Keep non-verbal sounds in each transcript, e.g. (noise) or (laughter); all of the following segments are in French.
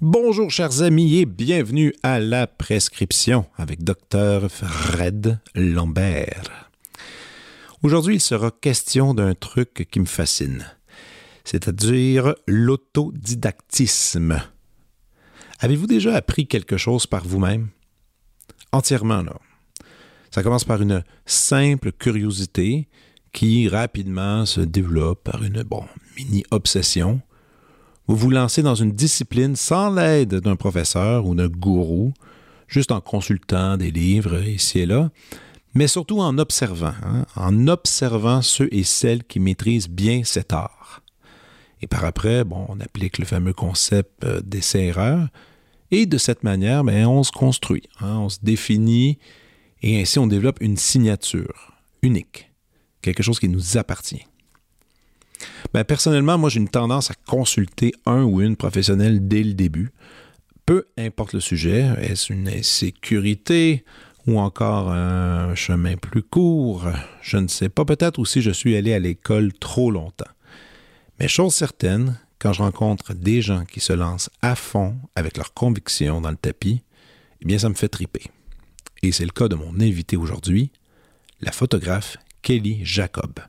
Bonjour chers amis et bienvenue à la prescription avec Dr Fred Lambert. Aujourd'hui, il sera question d'un truc qui me fascine, c'est-à-dire l'autodidactisme. Avez-vous déjà appris quelque chose par vous-même? Entièrement, là. Ça commence par une simple curiosité qui rapidement se développe par une bon, mini-obsession vous vous lancez dans une discipline sans l'aide d'un professeur ou d'un gourou, juste en consultant des livres ici et là, mais surtout en observant, hein, en observant ceux et celles qui maîtrisent bien cet art. Et par après, on applique le fameux concept euh, d'essai-erreur, et de cette manière, ben, on se construit, hein, on se définit, et ainsi on développe une signature unique, quelque chose qui nous appartient. Ben, personnellement, moi, j'ai une tendance à consulter un ou une professionnelle dès le début. Peu importe le sujet, est-ce une insécurité ou encore un chemin plus court, je ne sais pas, peut-être aussi je suis allé à l'école trop longtemps. Mais chose certaine, quand je rencontre des gens qui se lancent à fond avec leurs convictions dans le tapis, eh bien ça me fait triper. Et c'est le cas de mon invité aujourd'hui, la photographe Kelly Jacob.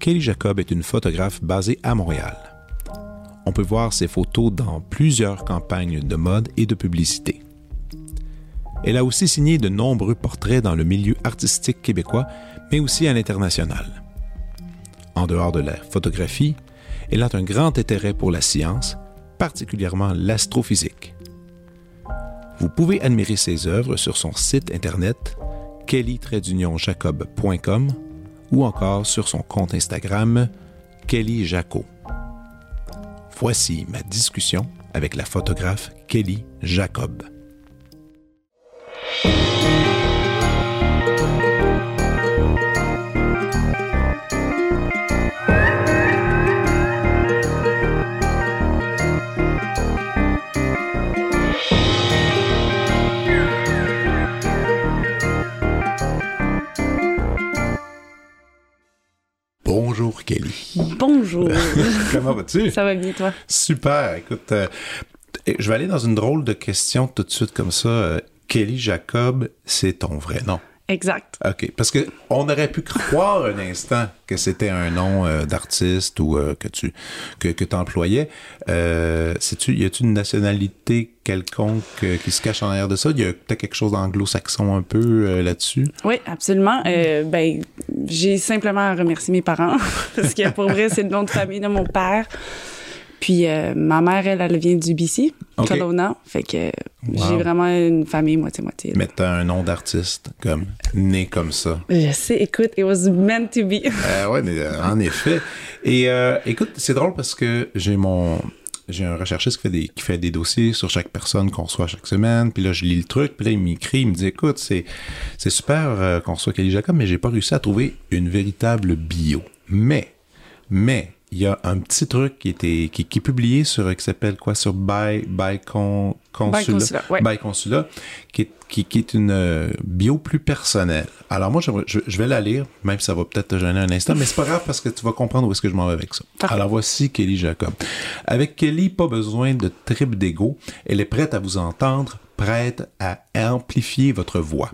Kelly Jacob est une photographe basée à Montréal. On peut voir ses photos dans plusieurs campagnes de mode et de publicité. Elle a aussi signé de nombreux portraits dans le milieu artistique québécois, mais aussi à l'international. En dehors de la photographie, elle a un grand intérêt pour la science, particulièrement l'astrophysique. Vous pouvez admirer ses œuvres sur son site internet kelly-jacob.com ou encore sur son compte Instagram Kelly Jaco. Voici ma discussion avec la photographe Kelly Jacob. Comment vas-tu? Ça va bien, toi? Super. Écoute, euh, je vais aller dans une drôle de question tout de suite comme ça. Euh, Kelly Jacob, c'est ton vrai nom. Exact. OK. Parce que on aurait pu croire un instant que c'était un nom euh, d'artiste ou euh, que tu que, que employais. Euh, tu y a-tu une nationalité quelconque euh, qui se cache en arrière de ça? Il y a peut-être quelque chose d'anglo-saxon un peu là-dessus? Oui, absolument. ben, j'ai simplement à remercier mes parents (laughs) parce que pour vrai, c'est le nom de famille de mon père. Puis euh, ma mère, elle, elle vient du BC, okay. Fait que j'ai vraiment une famille moitié-moitié. Mais t'as un nom d'artiste, comme né comme ça. Je sais, écoute, it was meant to be. euh, ouais, mais, euh, en effet. Et euh, écoute, c'est drôle parce que j'ai mon j'ai un recherchiste qui fait des qui fait des dossiers sur chaque personne qu'on reçoit chaque semaine puis là je lis le truc puis là il m'écrit il me dit écoute c'est c'est super qu'on reçoit Kelly Jacob mais j'ai pas réussi à trouver une véritable bio mais mais il y a un petit truc qui était qui, qui est publié sur qui s'appelle quoi? Sur By By Con, Consulat, By Consulat, ouais. By Consulat qui, est, qui, qui est une euh, bio plus personnelle. Alors moi je, je, je, vais la lire, même si ça va peut-être te gêner un instant, mais c'est pas grave parce que tu vas comprendre où est-ce que je m'en vais avec ça. Parfait. Alors voici Kelly Jacob. Avec Kelly, pas besoin de trip d'ego. Elle est prête à vous entendre, prête à amplifier votre voix.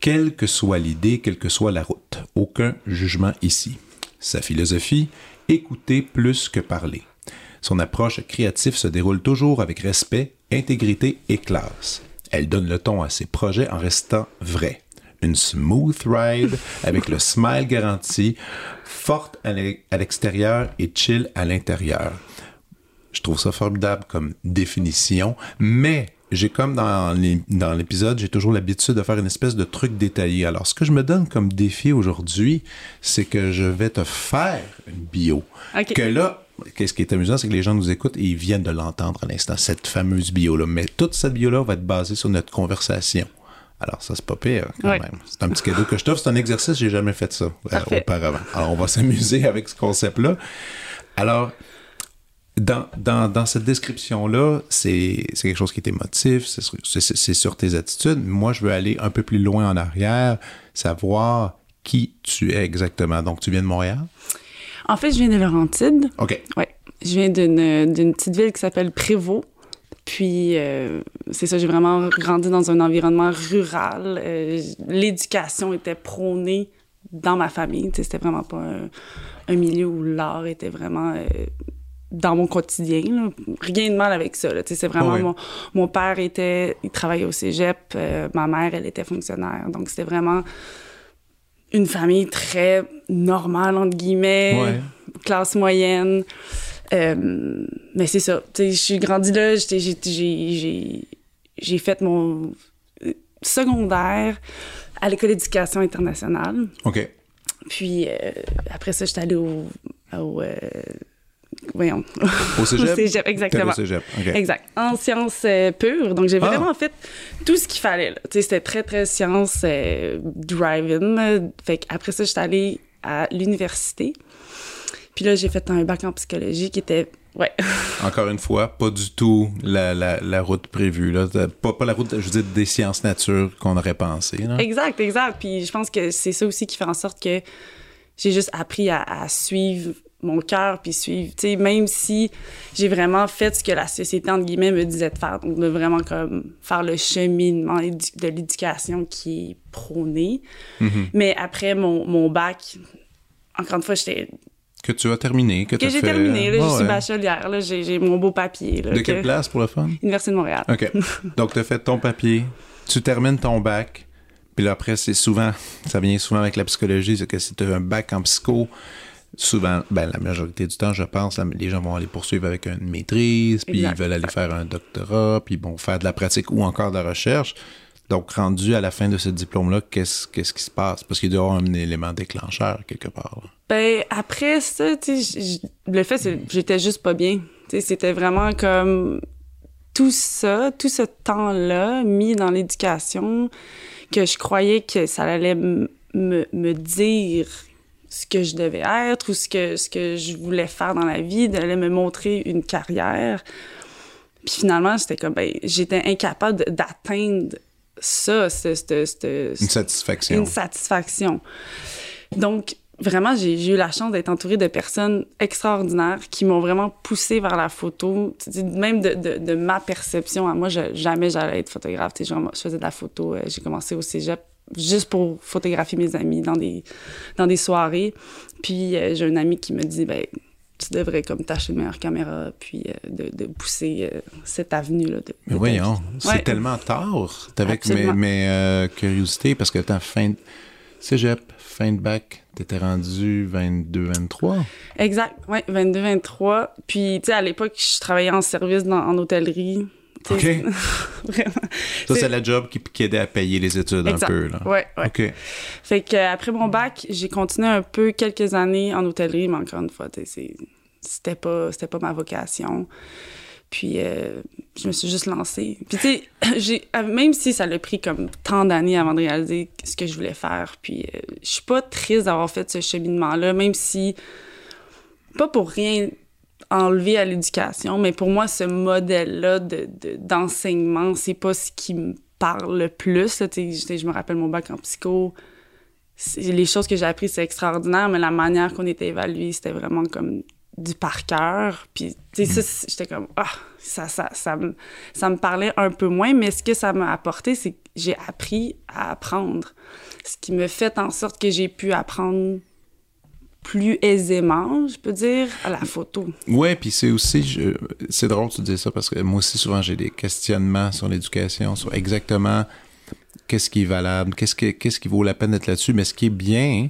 Quelle que soit l'idée, quelle que soit la route. Aucun jugement ici. Sa philosophie, écouter plus que parler. Son approche créative se déroule toujours avec respect, intégrité et classe. Elle donne le ton à ses projets en restant vrai. Une smooth ride avec le smile garanti, forte à l'extérieur et chill à l'intérieur. Je trouve ça formidable comme définition, mais j'ai comme dans l'épisode, j'ai toujours l'habitude de faire une espèce de truc détaillé. Alors, ce que je me donne comme défi aujourd'hui, c'est que je vais te faire une bio. Okay. Que là, qu'est-ce qui est amusant, c'est que les gens nous écoutent et ils viennent de l'entendre à l'instant, cette fameuse bio-là. Mais toute cette bio-là va être basée sur notre conversation Alors, ça, c'est pas pire, quand même. C'est un petit cadeau que je t'offre. C'est un exercice, j'ai jamais fait ça euh, auparavant. Alors, on va (laughs) s'amuser avec ce concept-là. Alors, dans, dans, dans, cette description-là, c'est quelque chose qui est émotif, c'est sur tes attitudes. Moi, je veux aller un peu plus loin en arrière, savoir qui tu es exactement. Donc, tu viens de Montréal? En fait, je viens de Laurentide. OK. Oui. Je viens d'une petite ville qui s'appelle Prévost. Puis, euh, c'est ça, j'ai vraiment grandi dans un environnement rural. Euh, l'éducation était prônée dans ma famille. C'était vraiment pas un, milieu où l'art était vraiment euh, dans mon quotidien. Rien de mal avec ça. C'est vraiment mon, mon, père était, il travaillait au cégep, ma mère, elle était fonctionnaire. Donc, c'était vraiment une famille très normale, entre guillemets, classe moyenne. Euh, mais c'est ça. Je suis grandi là, j'ai fait mon secondaire à l'école d'éducation internationale. OK. Puis euh, après ça, j'étais allée au, au euh, voyons. Au cégep? (laughs) Au cégep, exactement. Au cégep, Exact. En sciences euh, pures. Donc, j'ai ah. vraiment fait tout ce qu'il fallait. C'était très, très sciences euh, drive-in. Fait après ça, j'étais allée à l'université. Puis là, j'ai fait un bac en psychologie qui était Ouais. (laughs) Encore une fois, pas du tout la, la, la route prévue. Là. Pas, pas, la route, je veux dire, des sciences nature qu'on aurait pensé. Là. Exact, exact. Puis je pense que c'est ça aussi qui fait en sorte que j'ai juste appris à, à suivre mon cœur puis suivre. Tu sais, même si j'ai vraiment fait ce que la société, entre guillemets, me disait de faire, donc de vraiment comme faire le cheminement de l'éducation qui est prôné. Mm-hmm. Mais après mon, mon bac, encore une fois, j'étais que tu as terminé, que, que j'ai terminé, là, je suis bachelière, là, j'ai, mon beau papier. Là, de quelle place pour le fun? Université de Montréal. OK. (laughs) Donc, tu as fait ton papier, tu termines ton bac, puis là, après, c'est souvent, ça vient souvent avec la psychologie, c'est que si tu as un bac en psycho, souvent, ben, la majorité du temps, je pense, les gens vont aller poursuivre avec une maîtrise, puis ils veulent aller faire un doctorat, puis ils vont faire de la pratique ou encore de la recherche. Donc, rendu à la fin de ce diplôme-là, qu'est-ce, qu'est-ce qui se passe? Parce qu'il doit y avoir un élément déclencheur quelque part. Ben, après ça, tu sais, le fait, c'est j'étais juste pas bien. Tu sais, c'était vraiment comme tout ça, tout ce temps-là mis dans l'éducation, que je croyais que ça allait me, me dire ce que je devais être ou ce que, ce que je voulais faire dans la vie, d'aller me montrer une carrière. Puis finalement, j'étais comme, ben, j'étais incapable d'atteindre ça, une satisfaction. Une satisfaction. Donc, vraiment, j'ai eu la chance d'être entourée de personnes extraordinaires qui m'ont vraiment poussée vers la photo, même de, de, de ma perception à moi, je, jamais j'allais être photographe. Je, je faisais de la photo, euh, j'ai commencé au cégep juste pour photographier mes amis dans des, dans des soirées. Puis euh, j'ai un ami qui me dit, ben, tu devrais comme t'acheter une meilleure caméra, puis euh, de, de, pousser euh, cette avenue-là. De, Mais voyons, c'est tellement tard avec mes, mes curiosités, parce que t'as fin de cégep, fin de bac, t'étais rendu 22-23. Exact, oui, 22-23. Puis, tu sais, à l'époque, je travaillais en service dans, en hôtellerie. OK. (laughs) Vraiment. Ça, c'est la job qui, qui, aidait à payer les études un peu. Là. Ouais, ouais. OK. Fait qu'après mon bac, j'ai continué un peu quelques années en hôtellerie, mais encore une fois, c'était pas, pas ma vocation. Puis euh, je me suis juste lancée. Puis tu sais, même si ça l'a pris comme tant d'années avant de réaliser ce que je voulais faire, puis euh, je suis pas triste d'avoir fait ce cheminement-là, même si, pas pour rien enlever à l'éducation, mais pour moi, ce modèle-là d'enseignement, de, c'est pas ce qui me parle le plus. Je me rappelle mon bac en psycho. Les choses que j'ai apprises, c'est extraordinaire, mais la manière qu'on était évalué, c'était vraiment comme du par cœur. Puis, tu sais, ça, j'étais comme, ah, ça, ça, ça, ça me parlait un peu moins, mais ce que ça m'a apporté, c'est que j'ai appris à apprendre. Ce qui me fait en sorte que j'ai pu apprendre plus aisément, je peux dire, à la photo. Ouais, puis c'est aussi, c'est drôle tu dis ça parce que moi aussi souvent j'ai des questionnements sur l'éducation, sur exactement qu'est-ce qui est valable, qu'est-ce qui, qu'est-ce qui vaut la peine d'être là-dessus, mais ce qui est bien,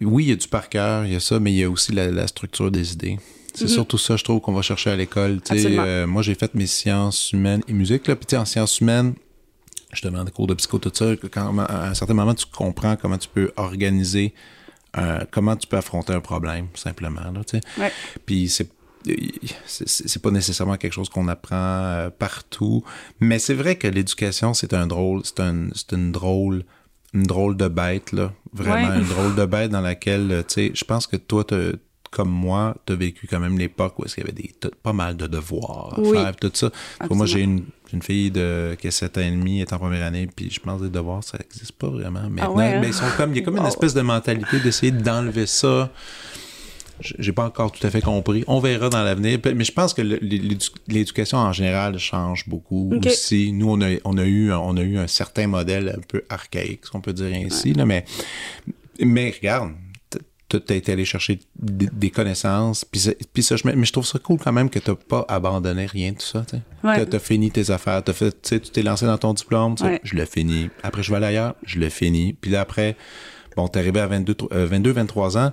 oui, il y a du par cœur, il y a ça, mais il y a aussi la, structure des idées. C'est mm-hmm. surtout ça, je trouve, qu'on va chercher à l'école. Euh, moi, j'ai fait mes sciences humaines et musique, là, puis en sciences humaines, je demande des cours de psycho, tout ça, quand, à un certain moment, tu comprends comment tu peux organiser comment tu peux affronter un problème, simplement. Là, ouais. Puis c'est c'est pas nécessairement quelque chose qu'on apprend euh, partout, mais c'est vrai que l'éducation, c'est un drôle, c'est un, une drôle, une drôle de bête, là. Vraiment, une drôle de bête dans laquelle, euh, tu sais, je pense que toi, comme moi, tu as vécu quand même l'époque où il y avait des, pas mal de devoirs à faire, tout ça. Moi, j'ai une, une, fille de, qui a 7 ans et demi, est en première année, puis je pense que les devoirs, ça n'existe pas vraiment. Ah Maintenant, mais hein? ils sont comme, il y a comme une espèce de mentalité d'essayer d'enlever ça j'ai pas encore tout à fait compris. On verra dans l'avenir. Mais je pense que l'éducation en général change beaucoup aussi. Nous, on a, on, a eu, on a eu un certain modèle un peu archaïque, si on peut dire ainsi. Là, mais, mais regarde, tu as été allé chercher des, connaissances. Puis, puis ça, je, mais je trouve ça cool quand même que tu pas abandonné rien tout ça. Ouais. Tu as, fini tes affaires. As fait, tu t'es lancé dans ton diplôme. Je l'ai fini. Après, je vais aller ailleurs. Je l'ai fini. Puis là, après, bon, t'es arrivé à 22, 22 23 ans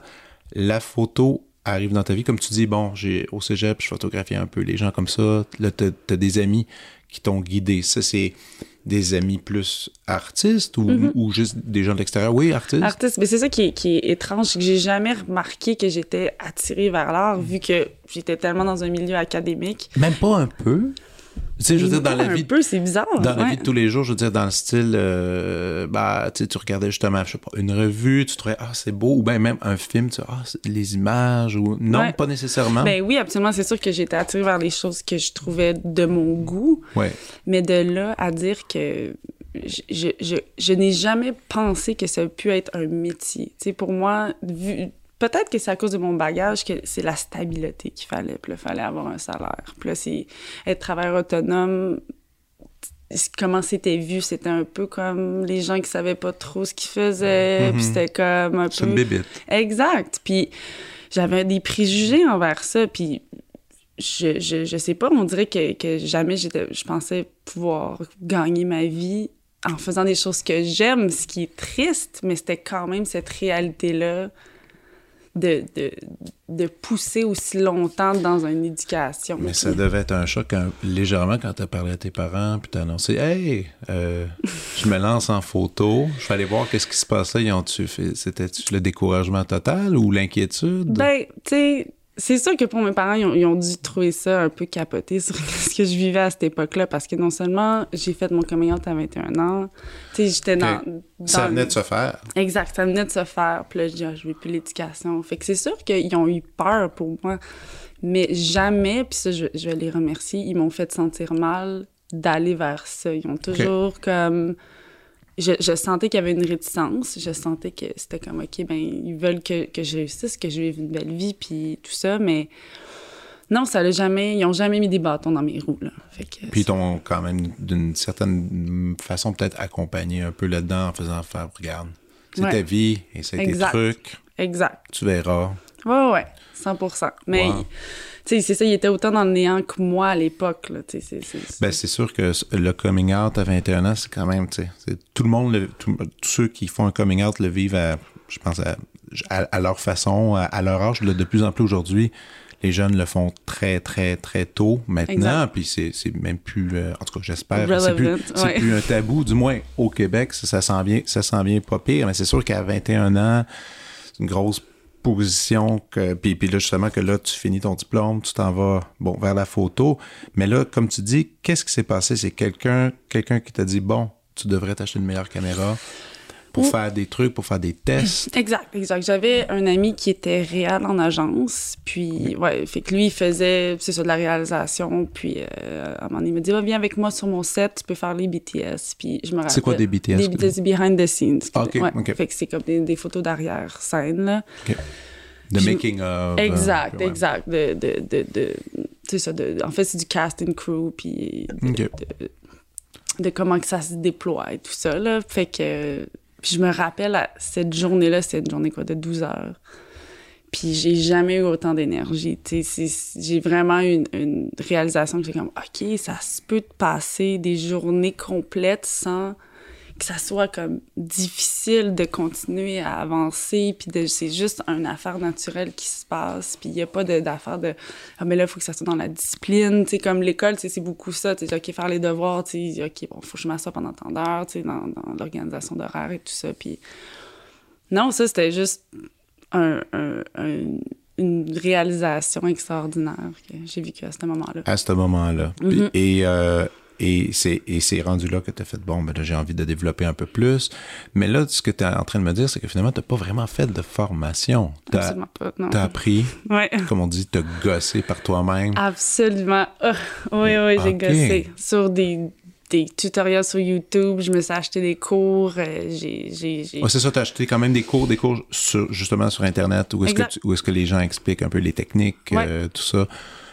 la photo arrive dans ta vie, comme tu dis, bon, j'ai au cégep, je photographie un peu les gens comme ça. Là, tu as, des amis qui t'ont guidé. Ça, c'est des amis plus artistes ou, mm-hmm. juste des gens de l'extérieur? Oui, artistes. Artistes, mais c'est ça qui est, qui est étrange, que j'ai jamais remarqué que j'étais attirée vers l'art, vu que j'étais tellement dans un milieu académique. Même pas un peu? Tu sais, je veux dire, dans la vie. Un peu, c'est bizarre. Dans la vie de tous les jours, je veux dire, dans le style, euh, bah, tu sais, tu regardais justement, je sais pas, une revue, tu trouvais, ah, c'est beau, ou bien même un film, tu ah, les images, ou. Non, pas nécessairement. Ben oui, absolument. C'est sûr que j'étais attirée vers les choses que je trouvais de mon goût. Ouais. Mais de là à dire que je, je, je, n'ai jamais pensé que ça pu être un métier. Tu sais, pour moi, vu, peut-être que c'est à cause de mon bagage que c'est la stabilité qu'il fallait. Puis il fallait avoir un salaire. Puis là, c'est être travailleur autonome. Comment c'était vu, c'était un peu comme les gens qui savaient pas trop ce qu'ils faisaient. Puis c'était comme un peu. une bébite. Exact. Puis j'avais des préjugés envers ça. Puis je, je, je sais pas, on dirait que, que jamais je pensais pouvoir gagner ma vie en faisant des choses que j'aime, ce qui est triste, mais c'était quand même cette réalité-là de, de, de, pousser aussi longtemps dans une éducation. Mais ça devait être un choc légèrement quand tu as parlé à tes parents, puis tu as annoncé Hey, euh, je me lance en photo, je vais aller voir qu'est-ce qui se passait. Ils ont-tu fait. C'était le découragement total ou l'inquiétude? Ben, tu sais c'est sûr que pour mes parents, ils ont, dû trouver ça un peu capoté sur (laughs) ce que je vivais à cette époque-là, parce que non seulement j'ai fait mon coming out à 21 ans, tu sais, j'étais dans, Ça venait de se faire. Exact, ça venait de se faire. Puis là, je dis, ah, je veux plus l'éducation. Fait que c'est sûr qu'ils ont eu peur pour moi, mais jamais, puis ça, je, vais les remercier, ils m'ont fait sentir mal d'aller vers ça. Ils ont toujours comme je, sentais qu'il y avait une réticence. Je sentais que c'était comme, OK, ben ils veulent que, que je réussisse, que je vive une belle vie, puis tout ça, mais non, ça l'a jamais... Ils ont jamais mis des bâtons dans mes roues, là. puis ils t'ont quand même, d'une certaine façon, peut-être accompagné un peu là-dedans en faisant faire, regarde, c'est ta vie et c'est tes trucs. Exact. Tu verras. Ouais, ouais, 100 Mais c'est ça, il était autant dans le néant que moi à l'époque. Ben, c'est sûr que le coming out à 21 ans, c'est quand même, tout le monde, tous ceux qui font un coming out le vivent à, je pense, à, leur façon, à, leur âge. de plus en plus aujourd'hui, les jeunes le font très, très, très tôt maintenant. Puis c'est même plus, euh, en tout cas, j'espère, c'est plus, plus, un tabou. Du moins, au Québec, ça, ça s'en vient, ça s'en vient pas pire. Mais c'est sûr qu'à 21 ans, c'est une grosse position que puis, puis là justement que là tu finis ton diplôme, tu t'en vas bon vers la photo, mais là comme tu dis, qu'est-ce qui s'est passé? C'est quelqu'un quelqu'un qui t'a dit bon, tu devrais t'acheter une meilleure caméra pour faire des trucs, pour faire des tests. (laughs) Exact, exact. J'avais un ami qui était réel en agence, puis ouais, fait que lui il faisait c'est ça de la réalisation, puis euh, à un moment donné, il me dit viens avec moi sur mon set, tu peux faire les BTS, puis je me rappelle. C'est quoi des BTS Des BTS behind the scenes. Ah, ok, ouais, Fait que c'est comme des, photos d'arrière scène là. OK. The making of. Euh, exact, exact. De, de, de, de ça, de, en fait, c'est du casting crew, puis de, de, comment que ça se déploie et tout ça, là. Fait que puis je me rappelle, cette journée-là, une journée quoi, de 12 heures. Puis j'ai jamais eu autant d'énergie. J'ai vraiment eu une, réalisation que j'ai comme, OK, ça se peut passer des journées complètes sans que ça soit comme difficile de continuer à avancer, puis c'est juste une affaire naturelle qui se passe, puis il n'y a pas d'affaire de, ah mais là, il faut que ça soit dans la discipline, tu sais, comme l'école, c'est beaucoup ça, tu sais, OK, faire les devoirs, tu sais, OK, bon, faut que je m'assoie pendant tant d'heures, tu sais, dans, dans l'organisation d'horaire et tout ça, puis non, ça, c'était juste un, un, une réalisation extraordinaire que j'ai vécue à ce moment-là. À ce moment-là. Mhm. Et, euh, et c'est et c'est rendu là que tu as fait bon, ben là, j'ai envie de développer un peu plus. Mais là, ce que tu es en train de me dire, c'est que finalement, tu pas vraiment fait de formation. Tu as, Absolument pas, non. appris, (laughs) Ouais. comme on dit, te gosser par toi-même. Absolument. Ah, oui, oui, j'ai gossé sur des, des tutoriels sur YouTube. Je me suis acheté des cours. euh, j'ai, Ouais, c'est ça, tu as acheté quand même des cours, des cours sur, justement sur Internet où est-ce que, tu- est-ce que les gens expliquent un peu les techniques, Ouais. euh, tout ça.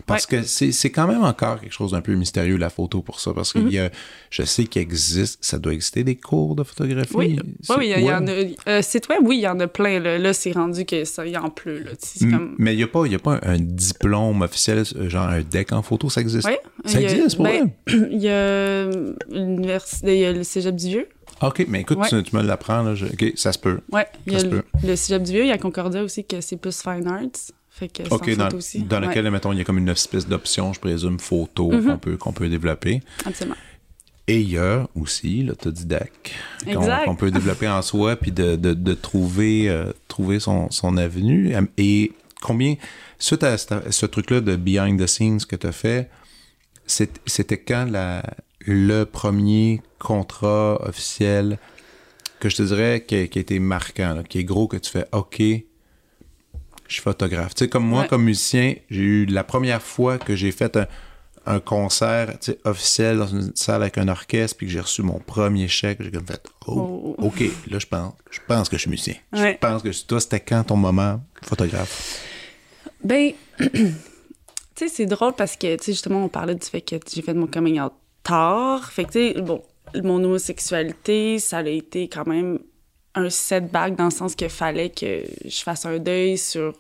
Parce que c'est c'est quand même encore quelque chose d'un peu mystérieux, la photo, pour ça. Parce Mm-hmm. y a, je sais qu'il existe, ça doit exister des cours de photographie. Oui, C'est- oui, oui, il y, en a. euh, site web, oui, il y en a plein. Là, Là, c'est rendu que ça, il y en pleut. Là. C'est comme... Mais il n'y a, pas- y a pas un diplôme officiel, euh, genre un deck en photo, ça existe? Oui, Ça a- existe, pour ben, vrai? (clears throat) Il y a l'université, il y a le cégep du Vieux. OK, mais écoute, Ouais. tu, tu me l'apprends, je- OK, ça se peut. Ouais, il y a le, le cégep du Vieux. Il y a Concordia aussi, que c'est plus fine arts. Fait que dans, photo aussi. dans Ouais, lequel, mettons, il y a comme une espèce d'option, je présume, photo Mm-hmm. qu'on peut, qu'on peut développer. absolument. Et il y a aussi l'autodidacte qu'on peut développer en soi, puis de, de, de trouver, euh, trouver son, son avenue. Et combien, suite à ce, truc-là de behind the scenes que tu as fait, c'était quand la, le premier contrat officiel que je te dirais qui a, qui a été marquant, là, qui est gros, que tu fais OK, je suis photographe. Tu sais, comme moi, Ouais. comme musicien, j'ai eu la première fois que j'ai fait un, un concert tu sais, officiel dans une salle avec un orchestre, puis que j'ai reçu mon premier chèque, j'ai comme fait Oh, Oh. OK, là, je pense, je pense que je suis musicien. Ouais. Je pense que toi, c'était quand ton moment photographe? Ben, (clears throat) tu sais, c'est drôle parce que, tu sais, justement, on parlait du fait que j'ai fait mon coming out tard. Fait que, tu sais, bon, mon homosexualité, ça a été quand même un setback dans le sens qu'il fallait que je fasse un deuil sur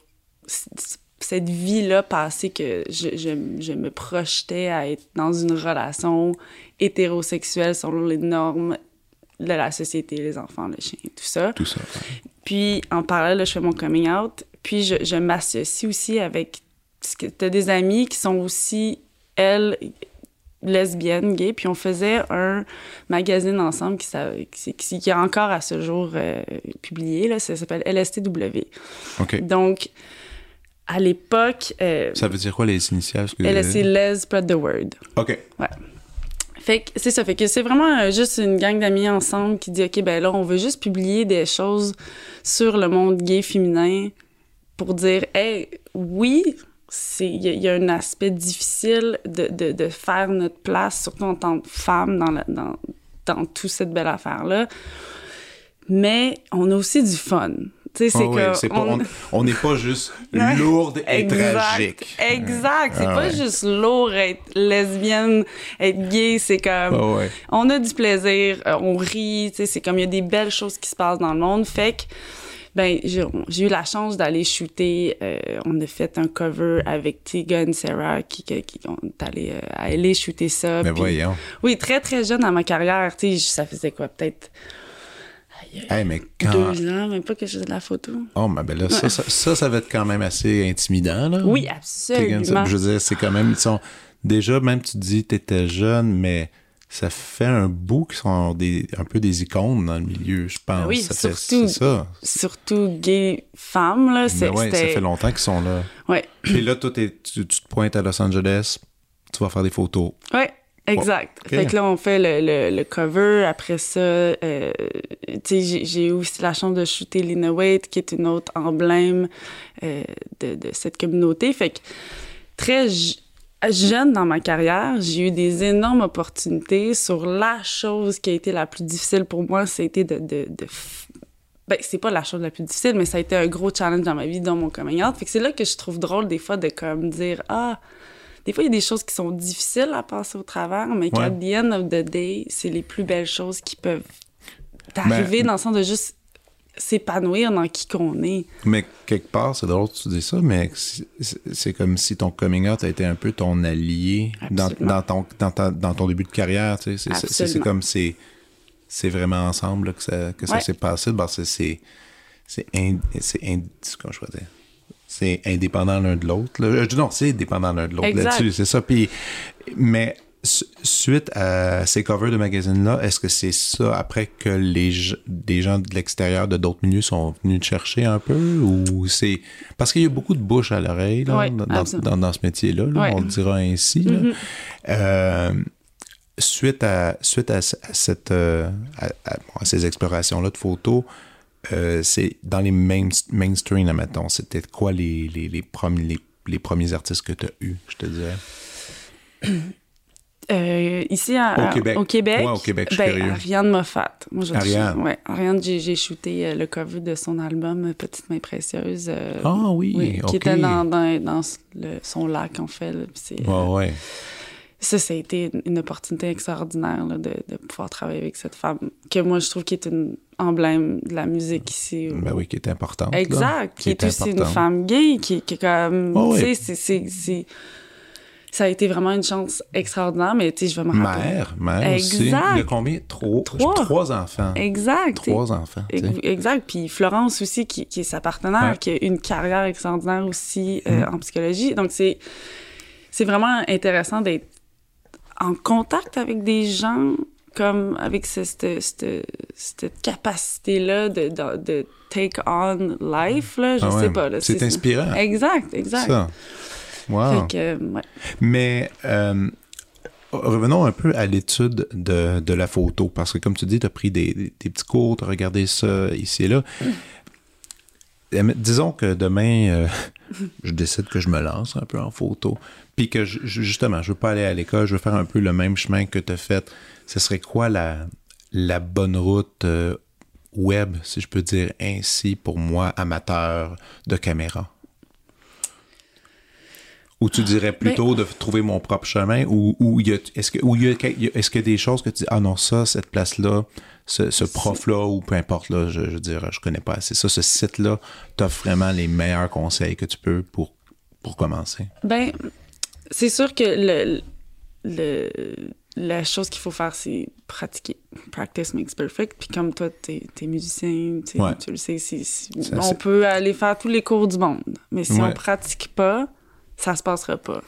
cette vie-là passée que je, je, je me projetais à être dans une relation hétérosexuelle selon les normes de la société, les enfants, le chien, tout ça. Tout ça. Puis, en parallèle, là, je fais mon coming out. Puis, je, je m'associe aussi avec... Parce que t'as des amis qui sont aussi, elles, lesbiennes, gays. Puis, on faisait un magazine ensemble qui, est encore à ce jour euh, publié. Là, ça s'appelle LSTW. Donc, à l'époque, euh, Ça veut dire quoi les initiales? LST, Les Spread the Word. OK. Ouais. Fait que c'est ça, fait que c'est vraiment euh, juste une gang d'amis ensemble qui dit OK ben là on veut juste publier des choses sur le monde gay féminin pour dire hey oui, c'est il y, a- il y a un aspect difficile de, de, de faire notre place surtout en tant que femme dans la, dans dans toute cette belle affaire là. Mais on a aussi du fun. Tu sais Ah oui, c'est on- n'est pas juste (laughs) lourde et Exact. tragique. Exact. C'est Ah pas ouais. juste lourd être lesbienne, être gay. C'est comme. Ah ouais. On a du plaisir, euh, on rit. tu sais, C'est comme il y a des belles choses qui se passent dans le monde. Fait que. Ben, j'ai eu la chance d'aller shooter. euh, on a fait un cover avec Tiga et Sarah qui, qui, qui on est allé euh, aller shooter ça. Mais voyons. Oui, très très jeune dans ma carrière. Tu sais, ça faisait quoi, peut-être Hey, mais quand. deux ans, même pas que je faisais de la photo. Oh, mais ben là, ça, ça, ça, ça va être quand même assez intimidant, là. Oui, absolument. Je veux dire, c'est quand même. Ils sont. Déjà, même tu dis que t'étais jeune, mais ça fait un bout qu'ils sont des, un peu des icônes dans le milieu, je pense. Ah oui, ça fait- surtout- C'est ça. Surtout gay femme là, c'est Mais ouais, ça fait longtemps qu'ils sont là. Ouais. (clears throat) Puis là, toi, tu, tu te pointes à Los Angeles, tu vas faire des photos. Ouais, exact. Ok. Fait que là, on fait le, le, le cover. Après ça, euh, tu sais, j'ai- eu aussi la chance de shooter Lina Waite, qui est une autre emblème euh, de, de cette communauté. Fait que très jeune dans ma carrière, j'ai eu des énormes opportunités sur la chose qui a été la plus difficile pour moi, c'était de, de, de f- ben, c'est pas la chose la plus difficile, mais ça a été un gros challenge dans ma vie, dans mon coming out. Fait que c'est là que je trouve drôle des fois de comme dire ah des fois il y a des choses qui sont difficiles à passer au travers, mais qu'à the end of the day, c'est les plus belles choses qui peuvent t'arriver Ben- dans le sens de juste s'épanouir dans qui qu'on est. Mais quelque part, c'est drôle que tu dis ça, mais c'est comme si ton coming out a été un peu ton allié dans, dans ton, dans, ta- dans ton début de carrière. Tu sais. C'est- comme c'est c'est vraiment ensemble là, que ça, que ça s'est passé. Ben, c'est c'est c'est in- c'est in- comment je pourrais dire? C'est indépendant l'un de l'autre. Euh, Non, c'est dépendant l'un de l'autre là-dessus, c'est ça. Puis, mais suite à ces covers de magazines-là, est-ce que c'est ça après que les des gens de l'extérieur, de d'autres milieux, sont venus te chercher un peu ou c'est parce qu'il y a beaucoup de bouche à l'oreille dans, dans, ce métier-là, on le dira ainsi. Mm-hmm. Euh, suite à suite à, cette euh, à, ces explorations-là de photos, euh, c'est dans les main, mainstream, admettons, c'était quoi les, les, les, premiers, les, premiers artistes que tu as eus, je te dirais? (clears throat) Euh, ici au Québec, au Québec, ouais, au Québec je ben, Ariane Moffat. Moi, Ariane. Ouais, Ariane, j'ai shooté euh, le cover de son album Petite main précieuse. ah oui, qui était dans, dans, dans le, son lac en fait. Là, ouais, ouais ça, ça a été une opportunité extraordinaire là, de, de, pouvoir travailler avec cette femme, que moi, je trouve qui est une emblème de la musique ici. Ben oui, qui est importante. Exact, qui, est, aussi une femme gay, qui, qui est comme... Oh, tu sais, c'est ça a été vraiment une chance extraordinaire, mais tu sais, je vais me rappeler. Mère, mère exact. aussi. Il y a combien? Trois? Trois. enfants. Exact. Trois enfants. Exact. Puis Florence aussi, qui, qui est sa partenaire, qui a une carrière extraordinaire aussi euh, mm. en psychologie. Donc, c'est, c'est vraiment intéressant d'être en contact avec des gens comme avec cette, cette, capacité-là de, de, take on life, là, je ah sais pas. C'est inspirant. Exact, exact. Ça. Wow. Mais euh, revenons un peu à l'étude de, de, la photo, parce que comme tu dis, tu as pris des, des, petits cours, tu as regardé ça ici et là. Mm. Disons que demain, euh, (laughs) je décide que je me lance un peu en photo. Puis que justement, je veux pas aller à l'école, je veux faire un peu le même chemin que tu as fait. Ce serait quoi la, la bonne route euh, web, si je peux dire ainsi, pour moi, amateur de caméra? Ou tu dirais ben plutôt de trouver mon propre chemin ou, est-ce que est-ce qu'il y a des choses que tu dis ah non ça cette place là ce, prof là ou peu importe là je, je veux dire je connais pas assez ça ce site là t'offre vraiment les meilleurs conseils que tu peux pour pour commencer? Ben c'est sûr que le, le, la chose qu'il faut faire, c'est pratiquer. Practice makes perfect. Puis comme toi, t'es es musicien, tu le sais, on peut aller faire tous les cours du monde. Mais si on pratique pas, ça se passera pas.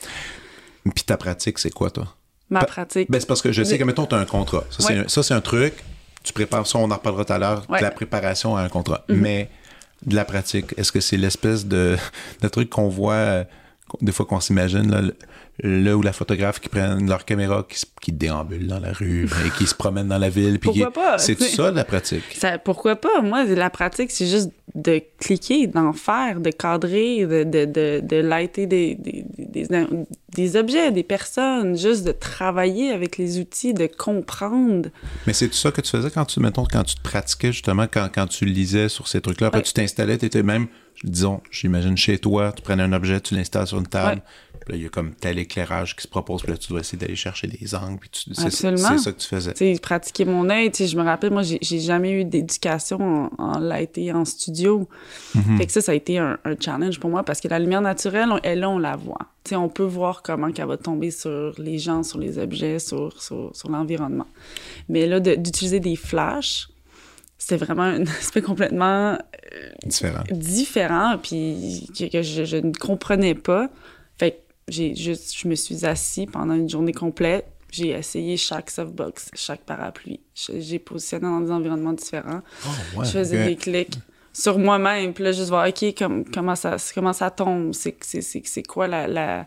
Puis ta pratique, c'est quoi, toi? Ma pratique. Ben, c'est parce que je sais que, mettons, tu as un contrat. Ça, c'est un, truc. Tu prépares ça, on en reparlera tout à l'heure, de la préparation à un contrat. Mm-hmm. Mais de la pratique, est-ce que c'est l'espèce de, (laughs) de truc qu'on voit euh, des fois qu'on s'imagine, là, là où la photographe qui prennent leur caméra, qui, qui déambule dans la rue, (laughs) et qui se promène dans la ville. Puis pourquoi pas? C'est ça la pratique? Ça, pourquoi pas? Moi, la pratique, c'est juste de cliquer, d'en faire, de cadrer, de, de, de, de lighter des, des, des, des, objets, des personnes, juste de travailler avec les outils, de comprendre. Mais c'est tout ça que tu faisais quand tu, mettons, quand tu te pratiquais, justement, quand, quand tu lisais sur ces trucs-là, après tu t'installais, tu étais même disons, j'imagine chez toi, tu prenais un objet, tu l'installes sur une table, puis là, il y a comme tel éclairage qui se propose, puis là, tu dois essayer d'aller chercher des angles, puis c'est ça que tu faisais. Tu sais, pratiquer mon œil, tu je me rappelle, moi, j'ai jamais eu d'éducation en, en lighting en studio. Mm-hmm. Fait que ça, ça a été un, challenge pour moi, parce que la lumière naturelle, elle, là, on la voit. Tu sais, on peut voir comment qu'elle va tomber sur les gens, sur les objets, sur, sur, sur l'environnement. Mais là, d'utiliser des flashs, c'était vraiment un (laughs) aspect complètement euh, différent. différent, puis que, je, ne comprenais pas. Fait que j'ai juste, je me suis assis pendant une journée complète. J'ai essayé chaque softbox, chaque parapluie. J'ai positionné dans des environnements différents. Oh, ouais, je faisais des clics sur moi-même, puis là, juste voir, OK, comme, comment, ça, comment ça tombe, c'est quoi la, la,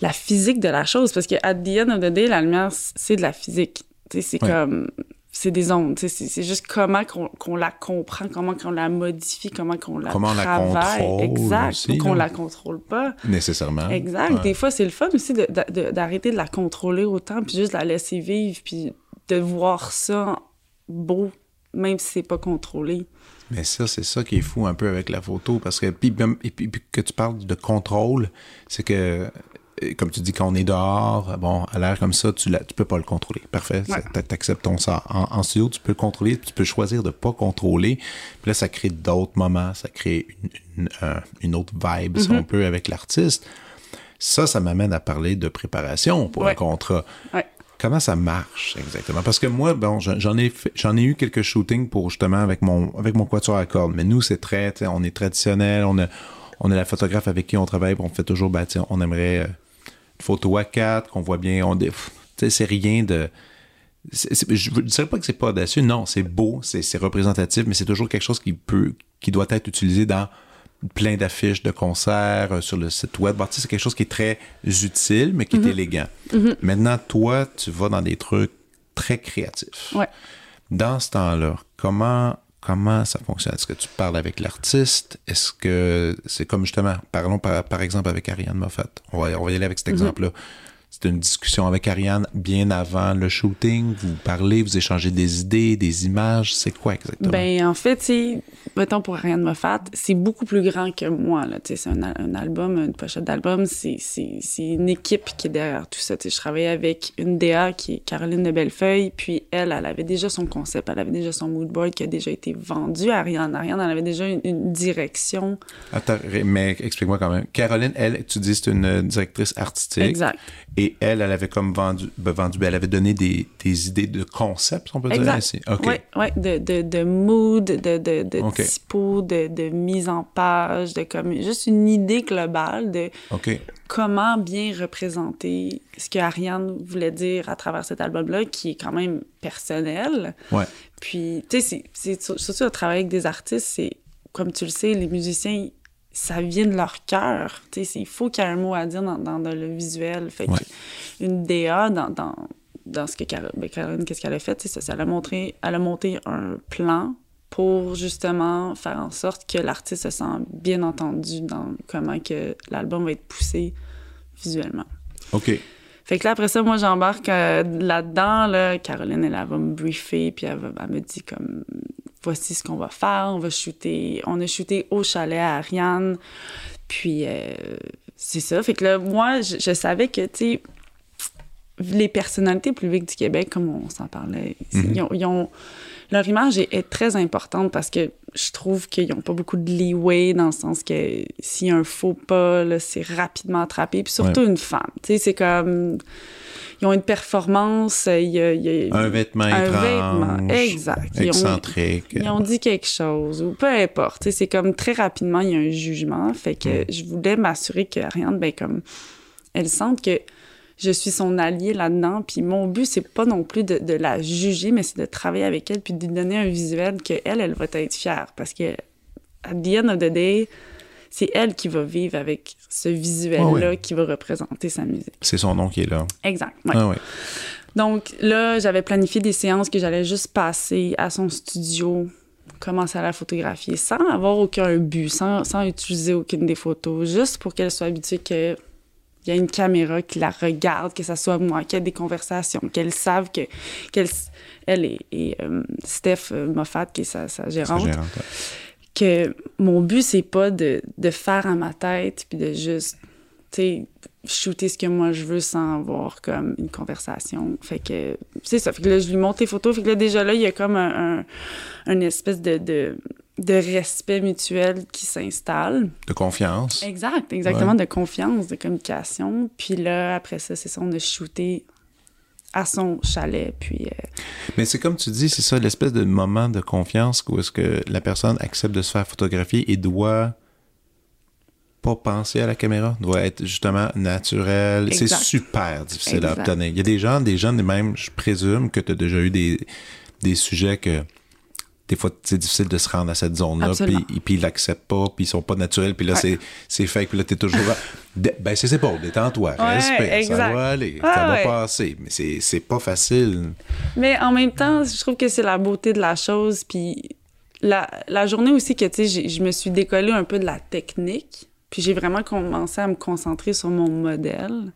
la, physique de la chose? Parce que, at the end of the day, la lumière, c'est de la physique. C'est comme c'est des ondes. C'est juste comment qu'on la comprend, comment qu'on la modifie, comment qu'on la comment travaille. On la exact. Aussi, qu'on la contrôle pas. Nécessairement. Exact. Des fois, c'est le fun aussi d'arrêter de, la contrôler autant, puis juste la laisser vivre, puis de voir ça beau, même si c'est pas contrôlé. Mais ça, c'est ça qui est fou un peu avec la photo, parce que puis, et puis que tu parles de contrôle, c'est que comme tu dis, quand on est dehors, bon, à l'air comme ça, tu ne peux pas le contrôler. Parfait, tu acceptes ça. En, studio, tu peux le contrôler, tu peux choisir de ne pas contrôler. Puis là, ça crée d'autres moments, ça crée une, une, autre vibe, si mm-hmm. on peut, avec l'artiste. Ça, ça m'amène à parler de préparation pour un contrat. Comment ça marche exactement? Parce que moi, bon, j'en ai j'en ai eu quelques shootings pour justement avec mon avec mon quatuor à cordes. Mais nous, c'est très, on est traditionnel, on a on a la photographe avec qui on travaille, on fait toujours, ben, on aimerait euh, photo à 4, qu'on voit bien. On, c'est rien de. je ne dirais pas que c'est pas audacieux, non, c'est beau, c'est représentatif, mais c'est toujours quelque chose qui peut, qui doit être utilisé dans plein d'affiches de concerts euh, sur le site web. c'est quelque chose qui est très utile, mais qui est mm-hmm. élégant. Mm-hmm. Maintenant, toi, tu vas dans des trucs très créatifs. Ouais. Dans ce temps-là, comment comment ça fonctionne? Est-ce que tu parles avec l'artiste? Est-ce que c'est comme justement, parlons par, par, exemple avec Ariane Moffat. On va, on va y aller avec cet mm-hmm. exemple-là. C'est une discussion avec Ariane bien avant le shooting. Vous parlez, vous échangez des idées, des images. C'est quoi exactement? Ben, en fait, c'est, mettons pour Ariane Moffat, c'est beaucoup plus grand que moi. Là. C'est un, un, album, une pochette d'album. C'est, une équipe qui est derrière tout ça. je travaillais avec une DA qui est Caroline de Bellefeuille. Puis elle, elle avait déjà son concept. Elle avait déjà son moodboard qui a déjà été vendu à Ariane. Ariane, elle avait déjà une, direction. Attends, mais explique-moi quand même. Caroline, elle, tu dis c'est une directrice artistique. Exact. Et elle, elle avait comme vendu, ben, vendu ben, elle avait donné des, des, idées de concepts, on peut dire ainsi. Oui, ouais, de, de, de, mood, de, de, de typo, de, de, mise en page, de comme juste une idée globale de comment bien représenter ce que Ariane voulait dire à travers cet album-là, qui est quand même personnel. Ouais. Puis, tu sais, c'est surtout à travailler avec des artistes, c'est comme tu le sais, les musiciens, ça vient de leur cœur. Il faut qu'il y ait un mot à dire dans, dans, le visuel. Fait une DA dans, dans, dans ce que ben, Caroline, qu'est-ce qu'elle a fait, ça. Elle a, montré, elle a monté un plan pour justement faire en sorte que l'artiste se sent bien entendu dans comment que l'album va être poussé visuellement. OK. Fait que là, après ça, moi, j'embarque euh, là-dedans. Là, Caroline, elle, va me briefer, puis elle, elle me dit comme voici ce qu'on va faire. On va shooter. On a shooté au chalet à Ariane. Puis, euh, c'est ça. Fait que là, moi, je, savais que, tu sais, les personnalités publiques du Québec, comme on s'en parlait, mm-hmm. ils, ont, leur image est, très importante parce que je trouve qu'ils n'ont pas beaucoup de leeway dans le sens que s'il y a un faux pas, c'est rapidement attrapé. Puis surtout une femme. Tu sais, c'est comme ils ont une performance, euh, il y a, un vêtement un vêtement, exact. excentrique. Ils ont, dit quelque chose ou peu importe. C'est comme très rapidement il y a un jugement. Fait que mm. je voulais m'assurer que Ariane, ben comme elle sente que je suis son allié là-dedans. Puis mon but, c'est pas non plus de, la juger, mais c'est de travailler avec elle puis de lui donner un visuel que elle, elle va être fière. Parce que, à the end of the day, c'est elle qui va vivre avec ce visuel-là qui va représenter sa musique. C'est son nom qui est là. Exact. Ah Donc là, j'avais planifié des séances que j'allais juste passer à son studio, commencer à la photographier sans avoir aucun but, sans, sans utiliser aucune des photos, juste pour qu'elle soit habituée que il y a une caméra qui la regarde, que ça soit moi, qu'il y a des conversations, qu'elle savent que qu'elle elle et, euh, Steph euh, Moffat, qui est sa, sa gérante, que mon but, c'est pas de, de, faire à ma tête puis de juste, tu sais, shooter ce que moi je veux sans avoir comme une conversation. Fait que c'est ça. Fait que là, je lui montre les photos. Fait que là, déjà là, il y a comme un, un, espèce de, de, de, respect mutuel qui s'installe. De confiance. Exact, exactement, de confiance, de communication. Puis là, après ça, c'est ça, on a shooté à son chalet. Puis, euh, Mais c'est comme tu dis, c'est ça, l'espèce de moment de confiance où est-ce que la personne accepte de se faire photographier et doit pas penser à la caméra, doit être justement naturel. C'est super difficile à obtenir. Il y a des gens, des jeunes, même, je présume que tu as déjà eu des, des sujets que des fois, c'est difficile de se rendre à cette zone-là, puis, puis ils l'acceptent pas, puis ils sont pas naturels, puis là, c'est, c'est fake, puis là, t'es toujours... ben, c'est pas, détends-toi, respect, ça va aller, ça va passer, mais c'est, c'est pas facile. Mais en même temps, je trouve que c'est la beauté de la chose, puis la, la journée aussi que, tu sais, je me suis décollée un peu de la technique, puis j'ai vraiment commencé à me concentrer sur mon modèle,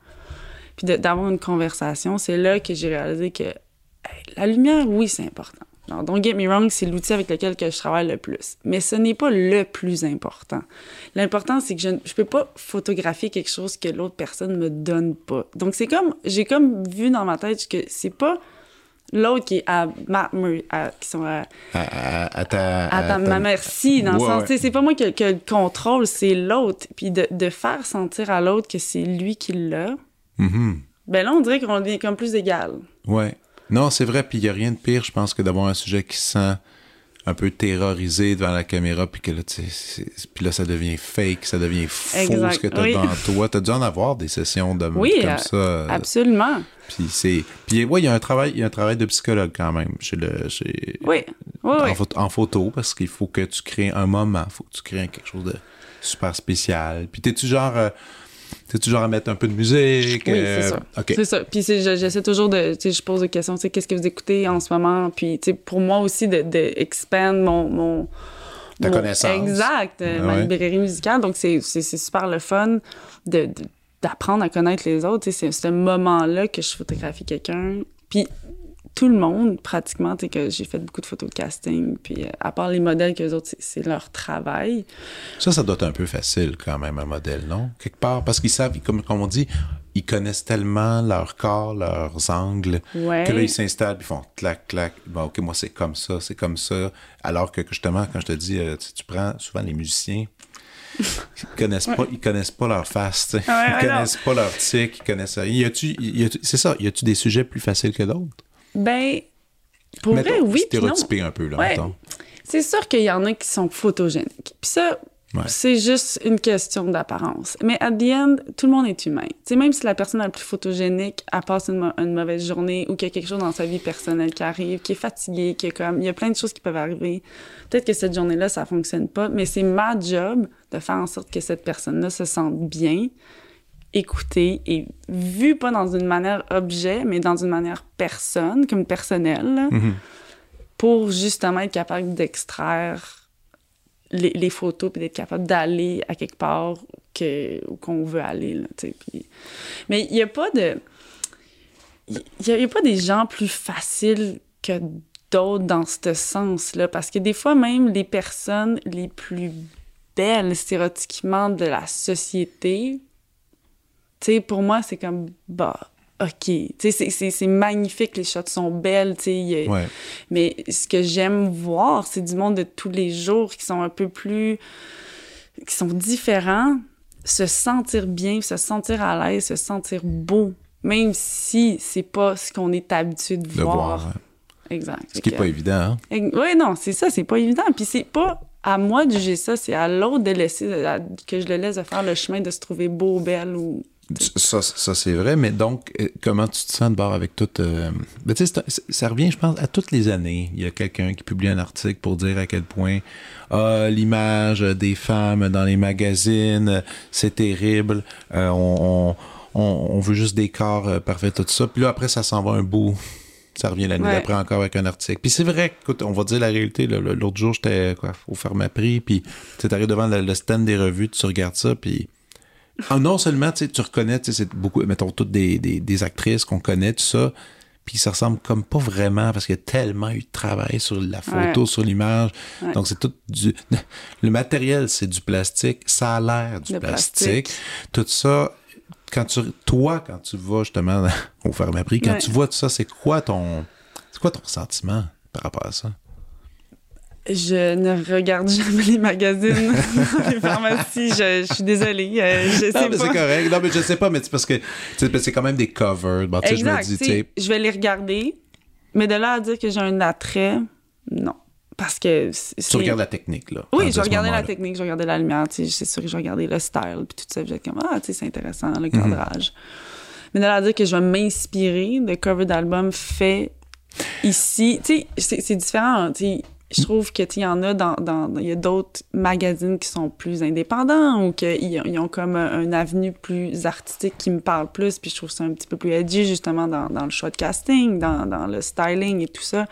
puis d'avoir une conversation, c'est là que j'ai réalisé que la lumière, oui, c'est important don't get me wrong, c'est l'outil avec lequel que je travaille le plus. Mais ce n'est pas le plus important. L'important, c'est que je ne peux pas photographier quelque chose que l'autre personne me donne pas. Donc, c'est comme, j'ai comme vu dans ma tête que c'est pas l'autre qui est à ma, qui sont à, à, ta, ma merci, dans le sens, c'est pas moi qui, le contrôle, c'est l'autre. Puis de, de, faire sentir à l'autre que c'est lui qui l'a, mm-hmm. ben là, on dirait qu'on est comme plus égal. Ouais. Non, c'est vrai, puis il n'y a rien de pire, je pense, que d'avoir un sujet qui sent un peu terrorisé devant la caméra, puis que là, puis là, ça devient fake, ça devient faux Exact, ce que tu as oui. devant toi. Tu as dû en avoir des sessions de Oui, comme euh, ça. euh, Absolument. Puis c'est. Puis ouais, il y a un travail, il y a un travail de psychologue quand même chez le. Chez, Oui. Oui, oui. en, photo, en photo, parce qu'il faut que tu crées un moment, il faut que tu crées quelque chose de super spécial. Puis t'es-tu genre. euh, T'es-tu genre à mettre un peu de musique? Oui, euh, c'est ça. OK. C'est ça. Puis j'essaie toujours de, tu sais, je pose des questions, tu sais, qu'est-ce que vous écoutez en ce moment? Puis, tu sais, pour moi aussi, de, de expand mon... mon Ta mon- connaissance. Exact, euh, Ah ma ouais. librairie musicale. Donc, c'est super le fun de, de- d'apprendre à connaître les autres. Tu sais, C'est ce moment-là que je photographie quelqu'un. Puis tout le monde, pratiquement, tu sais, que j'ai fait beaucoup de photos de casting. Puis euh, à part les modèles que les autres, c'est- leur travail. Ça, ça doit être un peu facile quand même, un modèle, non? Quelque part, parce qu'ils savent, comme, comme on dit, ils connaissent tellement leur corps, leurs angles, Ouais. que là, ils s'installent, puis ils font clac, clac. Bon, OK, moi, c'est comme ça, c'est comme ça. Alors que, justement, quand je te dis, euh, tu, tu prends souvent les musiciens, ils connaissent pas, ils connaissent pas leur face. Ouais, ils connaissent pas leur tic, ils connaissent rien. Y a-tu, y a-tu- c'est ça, y a-tu des sujets plus faciles que d'autres? Ben, pour vrai, Mettons, oui, puis non. Stéréotypé un peu, là, Ouais. C'est sûr qu'il y en a qui sont photogéniques. Puis ça, Ouais. c'est juste une question d'apparence. Mais at the end, tout le monde est humain. Tu sais, même si la personne la plus photogénique, elle passe une, une mauvaise journée ou qu'il y a quelque chose dans sa vie personnelle qui arrive, qui est fatigué, qui est comme... Il y a plein de choses qui peuvent arriver. Peut-être que cette journée-là, ça fonctionne pas, mais c'est ma job de faire en sorte que cette personne-là se sente bien, écoutée et vue pas dans une manière objet, mais dans une manière personne, comme personnelle, Mhm. pour justement être capable d'extraire les, les photos puis d'être capable d'aller à quelque part que, où qu'on veut aller. Là, puis- Mais il n'y a pas de... Il n'y a, a pas des gens plus faciles que d'autres dans ce sens-là. Parce que des fois, même les personnes les plus belles stéréotypiquement de la société, tu sais, pour moi, c'est comme, bah, OK. Tu sais, c'est- magnifique, les shots sont belles, tu sais. Ouais. mais ce que j'aime voir, c'est du monde de tous les jours qui sont un peu plus. qui sont différents, se sentir bien, se sentir à l'aise, se sentir beau, même si c'est pas ce qu'on est habitué de, De voir. voir. ouais. Exact. Ce qui est pas évident, hein? Oui, non, c'est ça, c'est pas évident. Puis c'est pas à moi de juger ça, c'est à l'autre de laisser, à- que je le laisse de faire le chemin de se trouver beau, belle ou. Ça, ça c'est vrai, mais donc, euh, comment tu te sens de bord avec tout... euh, ben, ça revient, je pense, à toutes les années. Il y a quelqu'un qui publie un article pour dire à quel point ah, l'image des femmes dans les magazines, c'est terrible, euh, on, on, on- veut juste des corps euh, parfaits, tout ça. Puis là, après, ça s'en va un bout. Ça revient l'année Ouais. d'après encore avec un article. Puis c'est vrai, écoute, on va dire la réalité. L'autre jour, j'étais quoi, au Pharmaprix, puis tu arrives devant le, le stand des revues, tu regardes ça, puis ah, non seulement tu reconnais, c'est beaucoup, mettons, toutes des, des, des actrices qu'on connaît, tout ça, puis ça ressemble comme pas vraiment parce qu'il y a tellement eu de travail sur la photo, Ouais. sur l'image. Ouais. Donc c'est tout du. (laughs) Le matériel, c'est du plastique, ça a l'air du plastique. plastique. Tout ça, quand tu, toi, quand tu vas justement (laughs) au Pharmaprix, quand Ouais. tu vois tout ça, c'est quoi ton. C'est quoi ton sentiment par rapport à ça? Je ne regarde jamais les magazines dans (laughs) les pharmacies. Je, je suis désolée. euh, je sais Non, mais c'est correct. Non, mais je sais pas, mais c'est parce que c'est quand même des covers. Bon, je me dis, Je vais les regarder, mais de là à dire que j'ai un attrait, non. Parce que c'est... tu regardes la technique, là. Oui, je regardais la technique, je regardais la lumière, c'est sûr que je regardais le style, puis tout ça, j'étais comme, ah, c'est intéressant, Mhm. le cadrage. Mais de là à dire que je vais m'inspirer de cover d'album fait ici, tu sais, c'est c'est différent, tu sais. Je trouve que, il y en a dans, dans, il y a d'autres magazines qui sont plus indépendants ou qu'ils ont, ils ont comme un, un avenue plus artistique qui me parle plus, puis je trouve ça un petit peu plus edgy, justement, dans, dans le choix de casting, dans, dans le styling et tout ça.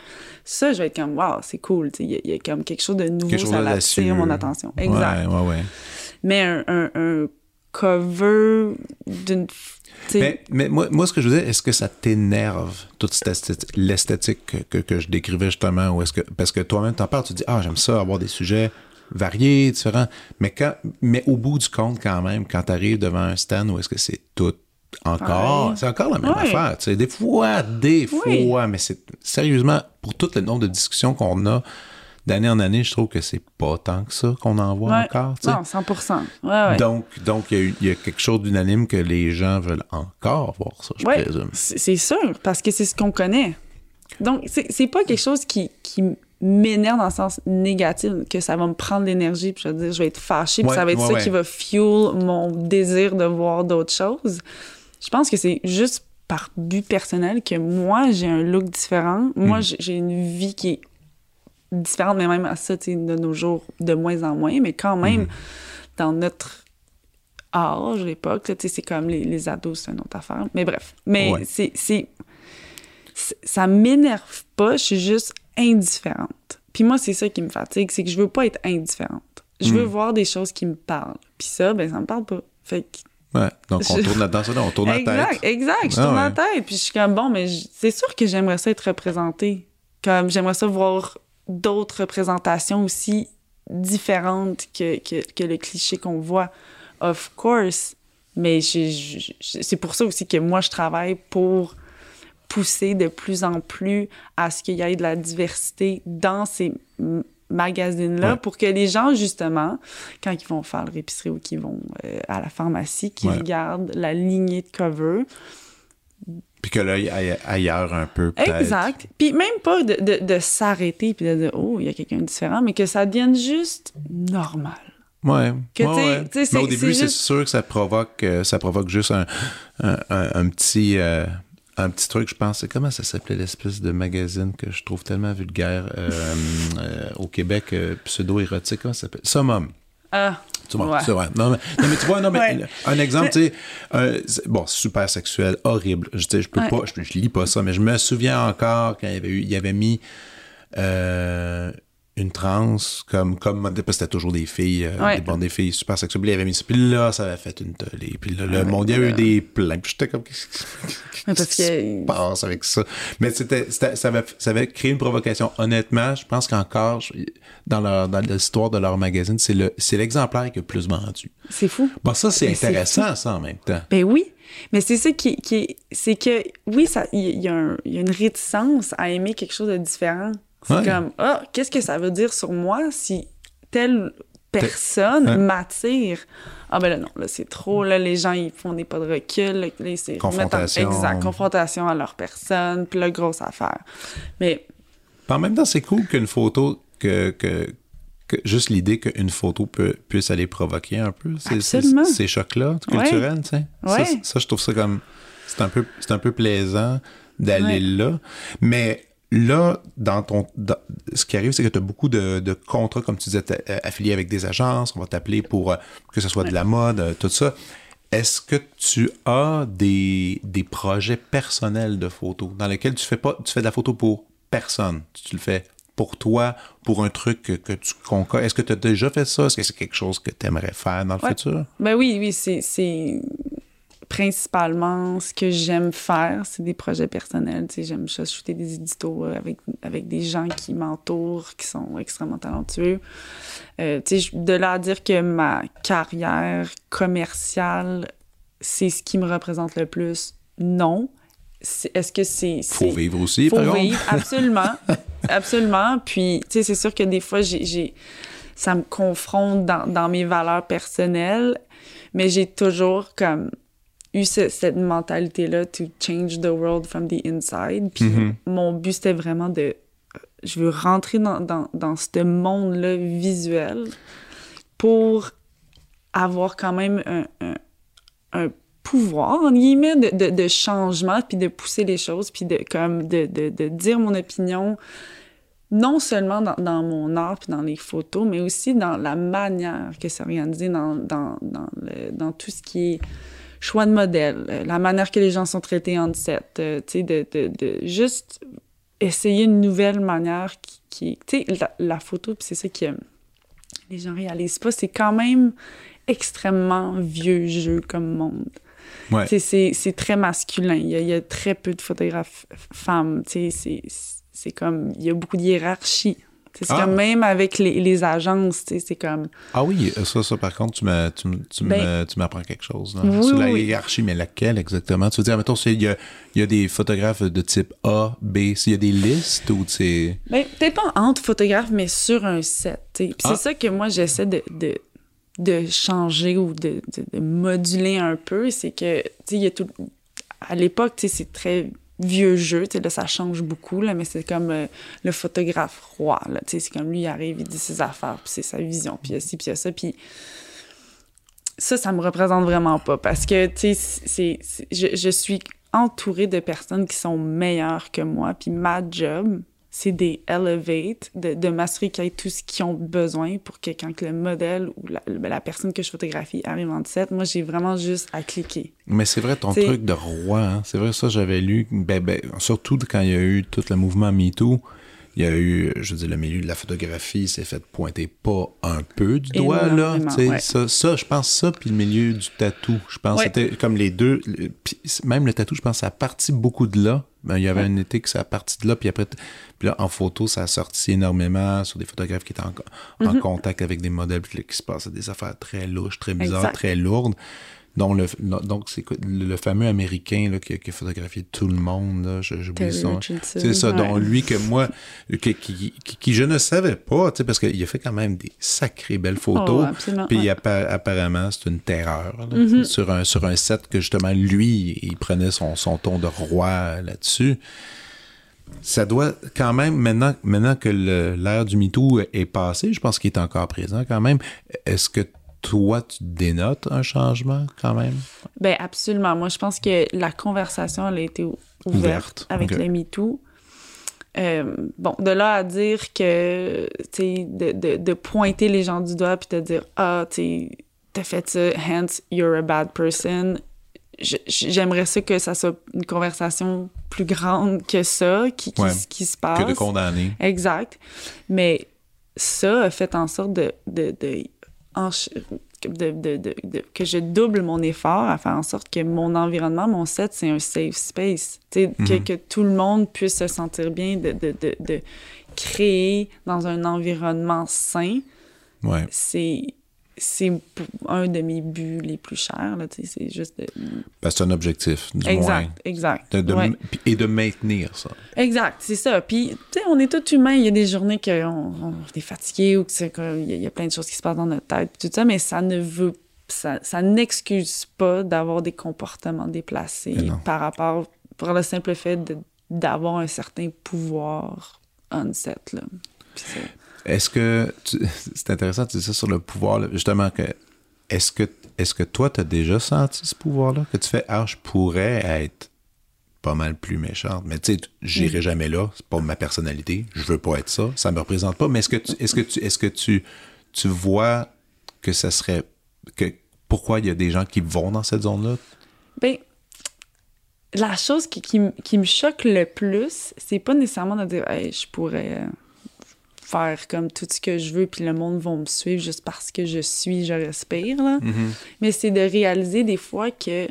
Ça, je vais être comme, wow, c'est cool, il y, a- il y a comme quelque chose de nouveau, chose ça d'audacieux. attire mon attention. Exact. Ouais, ouais, ouais. Mais un, un, un cover d'une. Tu Mais, mais moi, moi, ce que je veux dire, est-ce que ça t'énerve, toute cette esthétique- l'esthétique que, que, que je décrivais justement, ou est-ce que, parce que toi-même t'en parles, tu dis, ah, j'aime ça, avoir des sujets variés, différents, mais quand, mais au bout du compte, quand même, quand t'arrives devant un stand, où est-ce que c'est tout encore, c'est encore la même Ouais. affaire, tu sais, des fois, des Oui. fois, mais c'est, sérieusement, pour tout le nombre de discussions qu'on a, d'année en année, je trouve que c'est pas tant que ça qu'on en voit ouais. encore, tu sais. Non, 100 Ouais, ouais. Donc, donc il y a y, quelque chose d'unanime que les gens veulent encore voir ça, je présume. c'est sûr, parce que c'est ce qu'on connaît. Donc, c'est pas quelque chose qui, qui, m'énerve dans le sens négatif, que ça va me prendre l'énergie, puis je vais dire, je vais être fâchée, puis ça va être ça qui va fuel mon désir de voir d'autres choses. Je pense que c'est juste par but personnel que moi, j'ai un look différent. Moi, j'ai- j'ai une vie qui est différente, mais même à ça, tu sais, de nos jours, de moins en moins, mais quand même, Mhm. dans notre âge, l'époque, tu sais, c'est comme les, les ados, c'est une autre affaire. Mais bref, mais Ouais. c'est, ça m'énerve pas, je suis juste indifférente. Puis moi, c'est ça qui me fatigue, c'est que je veux pas être indifférente. Je veux Mm. voir des choses qui me parlent. Puis ça, ben, ça me parle pas. Fait que Ouais, donc on Je- tourne dans ça, on tourne la exact, tête. exact. Je Ah tourne ouais. la tête. Puis je suis comme, bon, mais je- c'est sûr que j'aimerais ça être représentée. Comme j'aimerais ça voir d'autres représentations aussi différentes que, que, que le cliché qu'on voit. Of course. Mais c'est pour ça aussi que moi, je travaille pour pousser de plus en plus à ce qu'il y ait de la diversité dans ces magazines-là Ouais. pour que les gens, justement, quand ils vont faire leur épicerie ou qu'ils vont euh, à la pharmacie, qu'ils Ouais. regardent la lignée de cover. Puis que l'œil aille ailleurs un peu, peut-être. Exact. Puis même pas de, de, de s'arrêter puis de dire, oh, il y a quelqu'un de différent, mais que ça devienne juste normal. Ouais. Que ouais, t'sais- ouais. t'sais, c'est- Mais au début, c'est juste- sûr que ça provoque, euh, ça provoque juste un, un, un- un petit, euh, un petit truc, je pense. Comment ça s'appelait l'espèce de magazine que je trouve tellement vulgaire euh, au Québec, pseudo-érotique, comment ça s'appelle? Summum. Ah, Tu vois, Ouais. c'est vrai. Non mais, non, mais tu vois, non, mais Ouais. un exemple, tu sais, euh, c'est- bon, super sexuel, horrible. Je, sais, je peux Ouais. pas, je, je lis pas ça, mais je me souviens encore quand il y avait eu, il y avait mis euh, une transe comme, comme parce que c'était toujours des filles, euh, Ouais. des, bon, des filles super sexuelles. Puis il avait mis ça. Puis là, ça avait fait une tollée. Puis là, le Ouais, monde, il y a eu des plaintes. Puis j'étais comme, qu'est-ce qui se passe avec ça? Mais c'était, ça, avait, ça avait créé une provocation. Honnêtement, je pense qu'encore, dans, leur, dans l'histoire de leur magazine, c'est, le, c'est l'exemplaire qui a le plus vendu. c'est fou. Bon, ça, c'est Mais c'est intéressant, ça, en même temps. Ben oui, mais c'est ça qui, qui est- c'est que oui, y, il y a une réticence à aimer quelque chose de différent. C'est Ouais. comme ah, qu'est-ce que ça veut dire sur moi si telle personne Ouais. m'attire? Ah ben là non, là c'est trop là les gens ils font des pas de recul, là, ils se remettent en- Confrontation. exact, confrontation à leur personne, puis là grosse affaire. Mais Puis en même temps, c'est cool qu'une photo, que, que, que juste l'idée qu'une photo peut, puisse aller provoquer un peu ces, ces, ces chocs-là Ouais. culturels, tu sais. Ça, Ouais. Ça, je trouve ça comme... C'est un peu, c'est un peu plaisant d'aller Ouais. là. Mais là, dans ton... dans- ce qui arrive, c'est que tu as beaucoup de, de contrats, comme tu disais, euh, affiliés avec des agences. On va t'appeler pour euh, que ce soit de la mode, euh, tout ça. Est-ce que tu as des, des projets personnels de photos dans lesquels tu fais pas tu fais de la photo pour personne, tu le fais pour toi, pour un truc que, que tu concoctes? Est-ce que tu as déjà fait ça? Est-ce que c'est quelque chose que tu aimerais faire dans le Ouais. futur? Ben oui, oui, c'est principalement ce que j'aime faire, c'est des projets personnels. Tu sais, j'aime ça shooter des éditos euh, avec, avec des gens qui m'entourent, qui sont extrêmement talentueux. Euh, tu sais, de là à dire que ma carrière commerciale, c'est ce qui me représente le plus, non. Est-ce que c'est... Faut vivre aussi, faut par contre. vivre, absolument. (laughs) absolument. Puis, tu sais, c'est sûr que des fois, j'ai- ça me confronte dans, dans mes valeurs personnelles, mais j'ai toujours comme eu ce- cette mentalité-là to change the world from the inside. Puis Mhm. mon but, c'était vraiment de... Je veux rentrer dans, dans, dans ce monde-là visuel pour avoir quand même un, un, un pouvoir, en guillemets, de, de, de changement, puis de pousser les choses, puis de, comme, de, de, de dire mon opinion, non seulement dans, dans mon art, puis dans les photos, mais aussi dans la manière que c'est organisé, dans, dans, dans, le, dans tout ce qui est choix de modèle, euh, la manière que les gens sont traités en set, euh, tu sais, de, de, de juste essayer une nouvelle manière qui, qui tu sais, la, la photo, puis c'est ça que les gens réalisent pas, c'est quand même extrêmement vieux jeu comme monde. Ouais. C'est très masculin. Il y, a, il y a très peu de photographes femmes. Tu sais, C'est c'est comme. Il y a beaucoup de hiérarchie. Tu C'est Ah. comme même avec les, les agences, tu sais, c'est comme. Ah oui, ça, ça, par contre, tu tu, me- tu, Ben- tu m'apprends quelque chose. Là. Oui, Sur la hiérarchie, mais laquelle exactement? Tu veux dire, mettons, c'est- il y a, il y a des photographes de type A, B, s'il y a des listes ou c'est... Ben, peut-être pas entre photographes, mais sur un set. tu sais. Puis Ah. C'est ça que moi, j'essaie de, de, de changer ou de, de, de moduler un peu. C'est que, tu sais, il y a tout. À l'époque, tu sais, c'est très vieux jeu, tu sais, là, ça change beaucoup, là, mais c'est comme euh, le photographe roi, là, tu sais, c'est comme lui, il arrive, il dit ses affaires, puis c'est sa vision, puis il y a ci, puis il y a ça, puis ça, ça me représente vraiment pas, parce que, tu sais, c'est, je, je suis entourée de personnes qui sont meilleures que moi, puis ma job, c'est des elevate, de, de m'assurer qu'il y ait tout ce qu'ils ont besoin pour que quand le modèle ou la, la personne que je photographie arrive en set, moi, j'ai vraiment juste à cliquer. Mais c'est vrai, ton truc de roi, hein, c'est vrai, ça, j'avais lu, ben, ben, surtout quand il y a eu tout le mouvement MeToo, il y a eu, je veux dire, le milieu de la photographie s'est fait pointer pas un peu du doigt, là. Énormément, tu sais, ouais. Ça, ça, je pense ça, puis le milieu du tatou. Je pense Ouais. que c'était comme les deux. même le tatou, je pense que ça a parti beaucoup de là. Ben, il y avait Ouais. un été que ça a parti de là, puis après, puis là, en photo, ça a sorti énormément sur des photographes qui étaient en, en Mhm. contact avec des modèles, puis qui se passaient des affaires très louches, très bizarres, Exact. très lourdes. Dont le, donc c'est le, fameux américain là, qui, a- qui a photographié tout le monde là, je- j'oublie son c'est ça ouais. dont lui que moi qui, qui, qui- qui je ne savais pas tu sais, parce qu'il a fait quand même des sacrées belles photos Oh, puis ouais. apparemment c'est une terreur là, Mhm. sur un sur un set que justement lui il prenait son, son ton de roi là-dessus ça doit quand même, maintenant, maintenant que l'ère du MeToo est passée, je pense qu'il est encore présent quand même. Est-ce que toi, tu dénotes un changement quand même? Ben absolument. Moi, je pense que la conversation, elle a été ou- ouverte, Ouverte, avec ok. le MeToo. Euh, bon, de là à dire que, tu sais, de, de, de pointer les gens du doigt puis de dire, ah, tu t'as fait ça, hence, you're a bad person. J'aimerais ça que ça soit une conversation plus grande que ça, qui, qui, Ouais. qui se passe. Que de condamner. Exact. Mais ça a fait en sorte de, de, de, de- de- de- que je double mon effort à faire en sorte que mon environnement, mon set, c'est un safe space. Tu sais, que, Mhm. que tout le monde puisse se sentir bien, de, de, de, de créer dans un environnement sain. Ouais. C'est c'est un de mes buts les plus chers. C'est juste de... Parce que c'est un objectif, du moins. Exact, exact. De- de- Ouais. Et de maintenir ça. Exact, c'est ça. Puis, tu sais, on est tous humains. Il y a des journées qu'on on est fatigué ou que c'est que- il y, a- il y a plein de choses qui se passent dans notre tête, tout ça, mais ça ne veut, ça, ça n'excuse pas d'avoir des comportements déplacés par rapport, pour le simple fait d'avoir un certain pouvoir on set, là. Puis Est-ce que tu- (laughs) c'est intéressant tu dis ça sur le pouvoir là, justement que est-ce que est-ce que toi tu as déjà senti ce pouvoir là que tu fais ah je pourrais être pas mal plus méchante. Mais tu sais j'irai jamais là c'est pas ma personnalité je veux pas être ça ça me représente pas. Mais est-ce que tu est-ce que tu est-ce que tu tu vois que ça serait que pourquoi il y a des gens qui vont dans cette zone là Ben, la chose qui, qui, qui me choque le plus, c'est pas nécessairement de dire, hey, je pourrais euh, faire comme tout ce que je veux, puis le monde va me suivre juste parce que je suis, je respire, là. Mais c'est de réaliser des fois que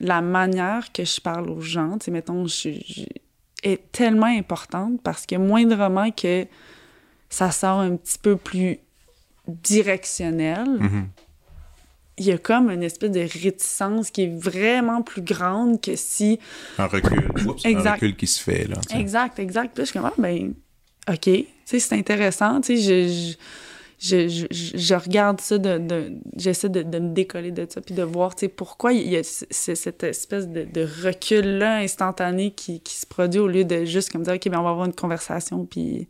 la manière que je parle aux gens, tu sais, mettons, je, je- est tellement importante parce que moindrement que ça sort un petit peu plus directionnel, il y a comme une espèce de réticence qui est vraiment plus grande que si... un recul Oups, un Exact. recul qui se fait là. Exact, exact. Puis je suis comme, ah, ben, OK. Tu sais, c'est intéressant. Tu sais, je, je, je, je, regarde ça, de, de- j'essaie de, de me décoller de ça, puis de voir, tu sais, pourquoi il y a cette espèce de, de recul-là instantané qui, qui se produit au lieu de juste comme dire, OK, ben, on va avoir une conversation, puis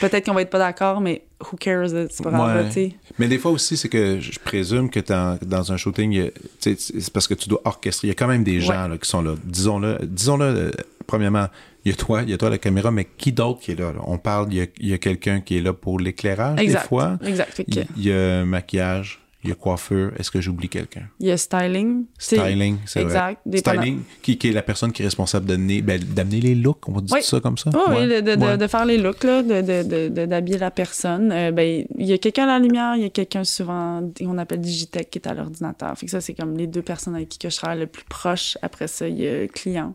peut-être qu'on va être pas d'accord, mais who cares, c'est pas grave, Ouais. Mais des fois aussi, c'est que je présume que dans, dans un shooting, c'est parce que tu dois orchestrer. Il y a quand même des gens là, qui sont là. Disons-le, disons-le euh, premièrement, il y a toi, il y a toi la caméra, mais qui d'autre qui est là? là? On parle, il y a, quelqu'un qui est là pour l'éclairage des fois. Exact. Il y a maquillage, il y a coiffeur. Est-ce que j'oublie quelqu'un? il y a styling. Styling, c'est vrai. Exact. Dépendant- Styling, qui, qui est la personne qui est responsable d'amener ben, d'amener les looks, on va dire Oui. ça comme ça? Oui, Ouais. oui, de, de- de- Ouais. de faire les looks, d'habiller la personne. Euh, ben, il y a quelqu'un à la lumière, il y a quelqu'un souvent, on appelle Digitech, qui est à l'ordinateur. Fait que ça, c'est comme les deux personnes avec qui que je travaille le plus proche. Après ça, il y a client.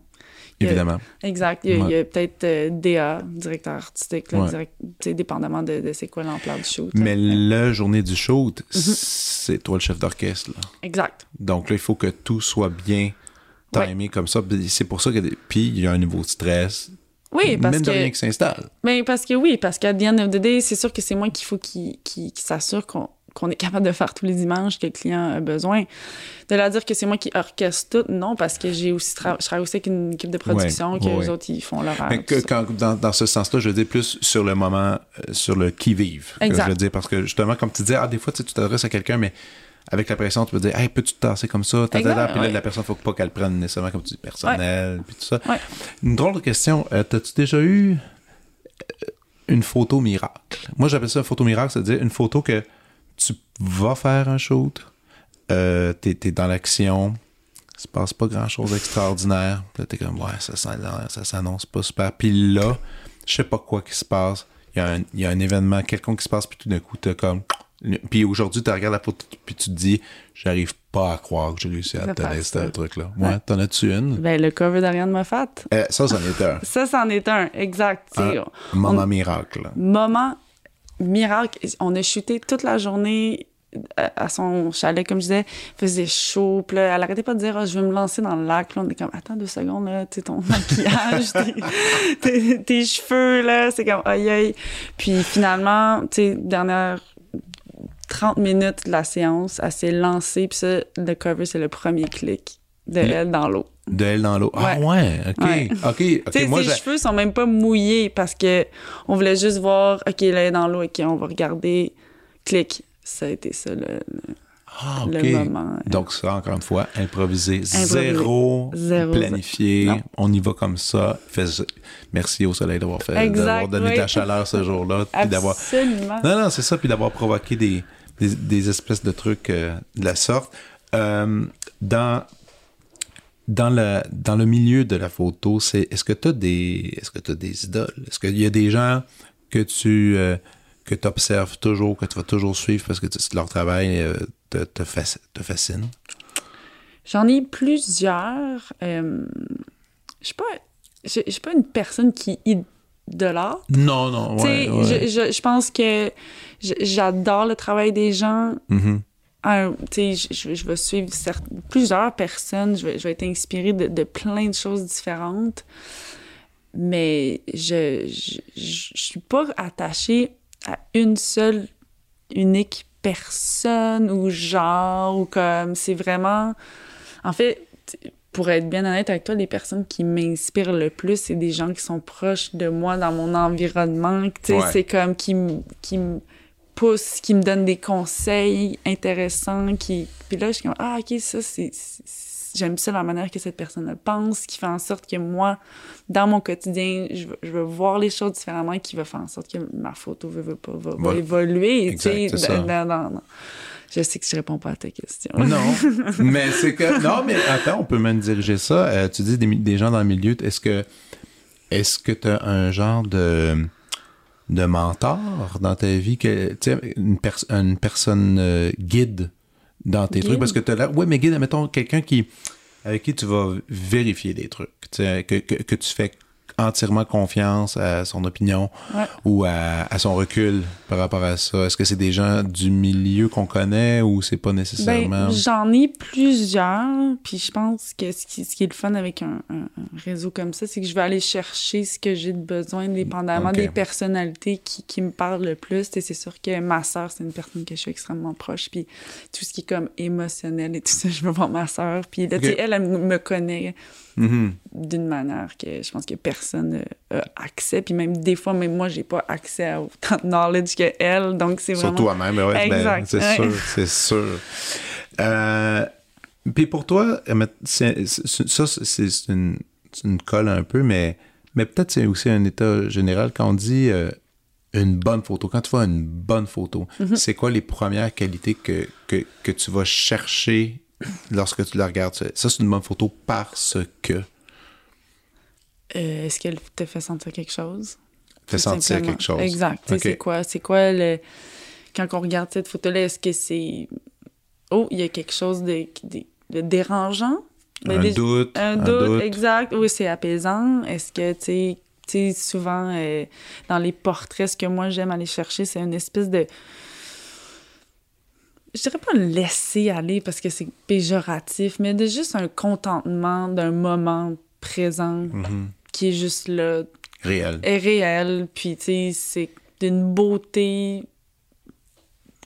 A- Évidemment. Exact. Il y a, Ouais. peut-être euh, DA, directeur artistique, là, Ouais. direct- dépendamment de, de c'est quoi l'ampleur du shoot. là. Mais la journée du shoot, Mhm. c'est toi le chef d'orchestre. Exact. Donc là, il faut que tout soit bien timé comme ça. C'est pour ça que puis il y a un niveau de stress. Oui, parce même que... de rien qui s'installe. Ben, parce que oui, parce qu'à the end of the day, c'est sûr que c'est moi qu'il faut qu'il qu'il- qu'il s'assure qu'on qu'on est capable de faire tous les dimanches que le client a besoin. De leur dire que c'est moi qui orchestre tout, non, parce que j'ai aussi je travaille aussi avec une équipe de production, que les autres, ils font l'horaire. dans, dans, ce sens-là, je veux dire plus sur le moment, euh, sur le qui-vive. Je veux dire, parce que justement, comme tu disais, ah, des fois, tu t'adresses à quelqu'un, mais avec la pression, tu peux dire, hey, peux-tu te tasser comme ça? puis là, la personne, faut pas qu'elle prenne nécessairement, comme tu dis, personnel, puis tout ça. Une drôle de question. Euh, t'as-tu déjà eu euh, une photo miracle? Moi, j'appelle ça une photo miracle, c'est-à-dire une photo que tu vas faire un shoot, euh, t'es es dans l'action, il se passe pas grand-chose d'extraordinaire. Puis là, t'es comme, ouais, ça, ça s'annonce pas super. Puis là, je sais pas quoi qui se passe. Il y, a un, y a un événement quelconque qui se passe, puis tout d'un coup, t'as comme puis aujourd'hui, tu regardes la photo, puis tu te dis, j'arrive pas à croire que j'ai réussi à te ce truc-là. Ouais, t'en as-tu une? Ben, le cover d'Ariane Moffat. Euh, ça, c'en est un. ça, c'en est un, exact. Un moment miracle. Moment miracle. On a shooté toute la journée euh, à son chalet, comme je disais, faisait chaud. Puis là, elle arrêtait pas de dire oh, Je veux me lancer dans le lac. Là, on est comme Attends deux secondes, là, tu ton (laughs) maquillage, (laughs) tes, tes, cheveux, là, c'est comme aïe aïe. Puis finalement, tu sais, dernière 30 minutes de la séance, elle s'est lancée, puis ça, le cover, c'est le premier clic de elle dans l'eau. De elle dans l'eau. Ah ouais, ok. Ok, ok. Moi, ses cheveux sont même pas mouillés parce que on voulait juste voir, ok, là, elle est dans l'eau, ok, on va regarder. Clic. Ça a été ça le, ah, moment. Donc ça, encore une fois, improvisé, zéro, planifié, on y va comme ça. Merci au soleil d'avoir fait, d'avoir donné de la chaleur ce jour-là, d'avoir. Non, non, c'est ça, puis d'avoir provoqué des, des, espèces de trucs euh, de la sorte. Euh, dans dans le, dans le milieu de la photo, c'est est-ce que tu as des est-ce que tu des idoles? Est-ce qu'il y a des gens que tu euh, que tu observes toujours, que tu vas toujours suivre parce que leur travail te, te, fascine? J'en ai plusieurs. je suis pas je suis pas une personne qui idolâtre. Non, non, ouais, Je, je, je, pense que j'adore le travail des gens. Mm-hmm. je, je, vais suivre plusieurs personnes, je vais, je vais être inspirée de, de, plein de choses différentes, mais je, je, je suis pas attachée à une seule unique personne ou genre ou comme c'est vraiment en fait pour être bien honnête avec toi, les personnes qui m'inspirent le plus, c'est des gens qui sont proches de moi dans mon environnement. Tu sais, c'est comme qui, qui me poussent, qui me donnent des conseils intéressants. Qui... Puis là, je suis comme, ah, OK, ça, c'est... J'aime ça la manière que cette personne pense, qui fait en sorte que moi, dans mon quotidien, je veux, je veux voir les choses différemment, qui va faire en sorte que ma photo va, va, va, évoluer. Exact, tu sais, dans, dans, je sais que je réponds pas à ta question. Non, (laughs) mais c'est que non, mais attends, on peut même diriger ça. Euh, tu dis des, des, gens dans le milieu. Est-ce que est-ce que tu as un genre de de mentor dans ta vie que une, une personne euh, guide dans tes trucs? Parce que tu as l'air ouais mais guide mettons quelqu'un qui avec qui tu vas vérifier des trucs que, que, que tu fais entièrement confiance à son opinion ou à, son recul par rapport à ça? Est-ce que c'est des gens du milieu qu'on connaît ou c'est pas nécessairement? Ben, j'en ai plusieurs, puis je pense que ce qui, ce qui est le fun avec un, réseau comme ça, c'est que je vais aller chercher ce que j'ai de besoin, dépendamment des personnalités qui, qui, me parlent le plus. Et c'est sûr que ma sœur, c'est une personne que je suis extrêmement proche, puis tout ce qui est comme émotionnel et tout ça, (laughs) je veux voir ma sœur. Puis elle, elle me connaît Mm-hmm. d'une manière que je pense que personne n'a accès. Puis même des fois, même moi, j'ai pas accès à autant de knowledge que elle. Donc c'est vraiment. Sur toi-même, ouais, ben, exact. c'est sûr, c'est sûr. Euh, puis pour toi, ça, c'est une, une, colle un peu, mais, mais peut-être c'est aussi un état général. Quand on dit euh, une bonne photo, quand tu vois une bonne photo, mm-hmm. c'est quoi les premières qualités que, que, que tu vas chercher lorsque tu la regardes. Ça, c'est une bonne photo parce que. Euh, est-ce qu'elle te fait sentir quelque chose? Te fait sentir quelque chose. Exact. C'est quoi, c'est quoi le. Quand on regarde cette photo-là, est-ce que c'est. Oh, il y a quelque chose de, de, dérangeant? Un, doute, un, doute. exact. Oui, c'est apaisant. Est-ce que, tu sais, souvent, euh, dans les portraits, ce que moi j'aime aller chercher, c'est une espèce de je dirais pas laisser aller parce que c'est péjoratif, mais de juste un contentement d'un moment présent mm-hmm. qui est juste là. Réel. Est réel. Puis, tu sais, c'est d'une beauté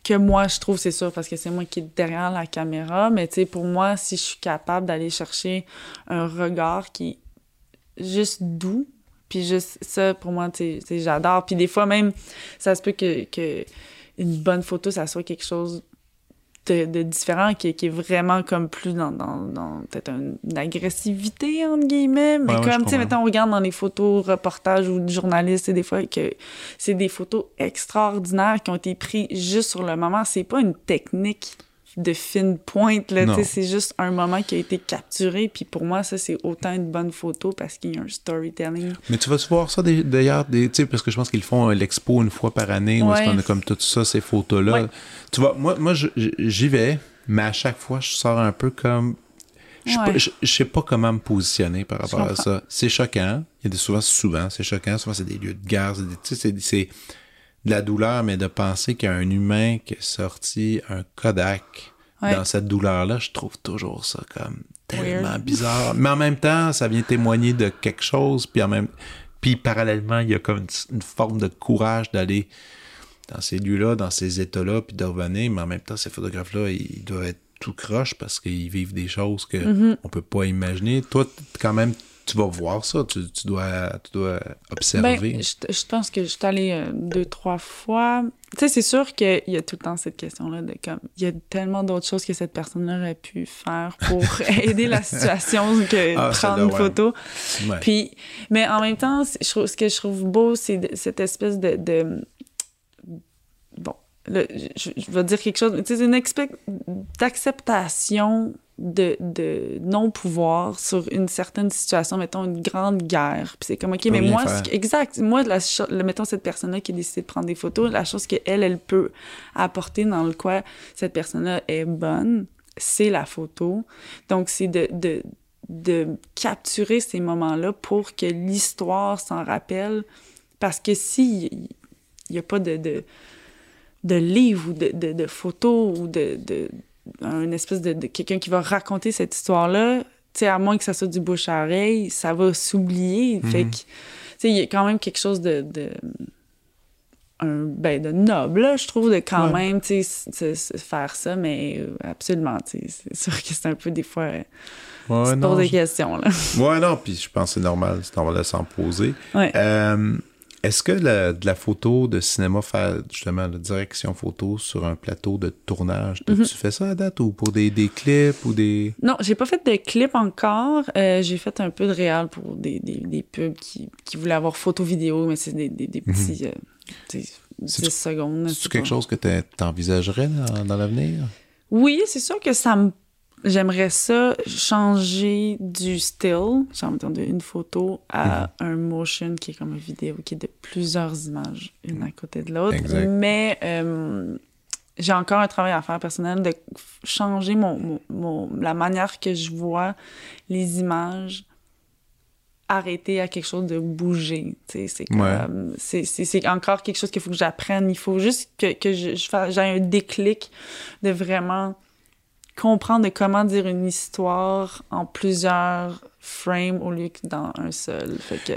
que moi je trouve, c'est sûr, parce que c'est moi qui est derrière la caméra, mais tu sais, pour moi, si je suis capable d'aller chercher un regard qui est juste doux, puis juste ça, pour moi, tu sais, j'adore. Puis des fois même, ça se peut que, que une bonne photo, ça soit quelque chose de, différent qui, qui, est vraiment comme plus dans, dans, dans peut-être une agressivité entre guillemets mais comme tu sais mettons on regarde dans les photos reportages ou journalistes et des fois que c'est des photos extraordinaires qui ont été prises juste sur le moment. C'est pas une technique de fine pointe. Là, c'est juste un moment qui a été capturé. Puis pour moi, ça, c'est autant une bonne photo parce qu'il y a un storytelling. Mais tu vas voir ça d'ailleurs, parce que je pense qu'ils font l'expo une fois par année, où est-ce qu'on a comme tout ça, ces photos-là. Tu vois, moi, moi j'y vais, mais à chaque fois, je sors un peu comme. Je, je, sais pas comment me positionner par rapport à ça. C'est choquant. Il y a des souvent, souvent, c'est choquant. Souvent, c'est des lieux de guerre. C'est de la douleur, mais de penser qu'il y a un humain qui a sorti un Kodak dans cette douleur-là, je trouve toujours ça comme tellement bizarre. Mais en même temps, ça vient témoigner de quelque chose, puis en même puis parallèlement, il y a comme une, forme de courage d'aller dans ces lieux-là, dans ces états-là, puis de revenir, mais en même temps, ces photographes-là, ils doivent être tout croche parce qu'ils vivent des choses qu'on mm-hmm. on peut pas imaginer. Toi, quand même, tu vas voir ça, tu, dois, tu dois observer. Ben, je, pense que je suis allée euh, deux, trois fois. Tu sais, c'est sûr qu'il y a tout le temps cette question-là de comme, il y a tellement d'autres choses que cette personne aurait pu faire pour (laughs) aider la situation que ah, prendre une photo. Puis, mais en même temps, je, ce que je trouve beau, c'est cette espèce de, de bon, je, je, vais dire quelque chose, c'est une d'acceptation de, de non-pouvoir sur une certaine situation, mettons une grande guerre. Puis c'est comme, OK, mais moi, exact, moi, la, mettons cette personne-là qui a décidé de prendre des photos, la chose qu'elle, elle peut apporter dans le quoi cette personne-là est bonne, c'est la photo. Donc, c'est de, de, de capturer ces moments-là pour que l'histoire s'en rappelle. Parce que s'il n'y a pas de, de, de livre ou de, de, de photos ou de, de un espèce de, quelqu'un qui va raconter cette histoire-là, tu sais, à moins que ça soit du bouche à oreille, ça va s'oublier. Mhm. Fait que, tu sais, il y a quand même quelque chose de, de un, ben, de noble, je trouve, de quand même, tu sais, faire ça, mais euh, absolument, tu sais, c'est sûr que c'est un peu des fois... Ouais, non, des questions, là. Ouais, non, puis je pense que c'est normal, c'est normal de s'en poser. Ouais. Euh, est-ce que de la photo de cinéma, faire justement la direction photo sur un plateau de tournage, mhm. tu fais ça à date ou pour des, clips ou des. Non, j'ai pas fait de clips encore. Euh, j'ai fait un peu de réal pour des, pubs qui, voulaient avoir photo-vidéo, mais c'est des, mhm. petits. 10 euh, secondes. C'est quelque chose que tu envisagerais dans, dans l'avenir? Oui, c'est sûr que ça me J'aimerais ça changer du still, genre une photo, à mhm. un motion qui est comme une vidéo qui est de plusieurs images, une à côté de l'autre. Mais euh, j'ai encore un travail à faire personnel de changer mon, mon, la manière que je vois les images arrêter à quelque chose de bouger. C'est encore quelque chose qu'il faut que j'apprenne. Il faut juste que, que je, j'ai un déclic de vraiment comprendre comment dire une histoire en plusieurs frames au lieu que dans un seul. Fait que...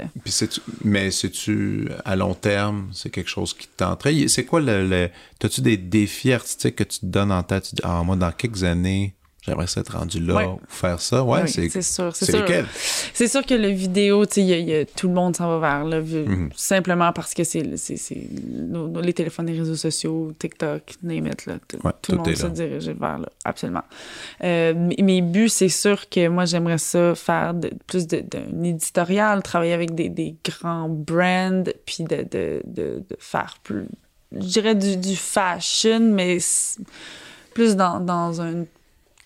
Mais c'est-tu à long terme, c'est quelque chose qui t'entraîne? C'est quoi le. le T'as-tu des défis artistiques que tu te donnes en tête? Tu dis, ah, moi, dans quelques années, j'aimerais être rendu là ou faire ça. Ouais, c'est sûr. C'est sûr. C'est sûr que le vidéo, tu sais, tout le monde s'en va vers là, mhm. simplement parce que c'est les téléphones, les réseaux sociaux, TikTok, name it, là, tout le monde se dirige vers là, absolument. Euh, mes buts, c'est sûr que moi, j'aimerais ça faire de, plus d'un éditorial, travailler avec des, des grands brands, puis de, de, de, faire plus, je dirais du, du fashion, mais plus dans, dans un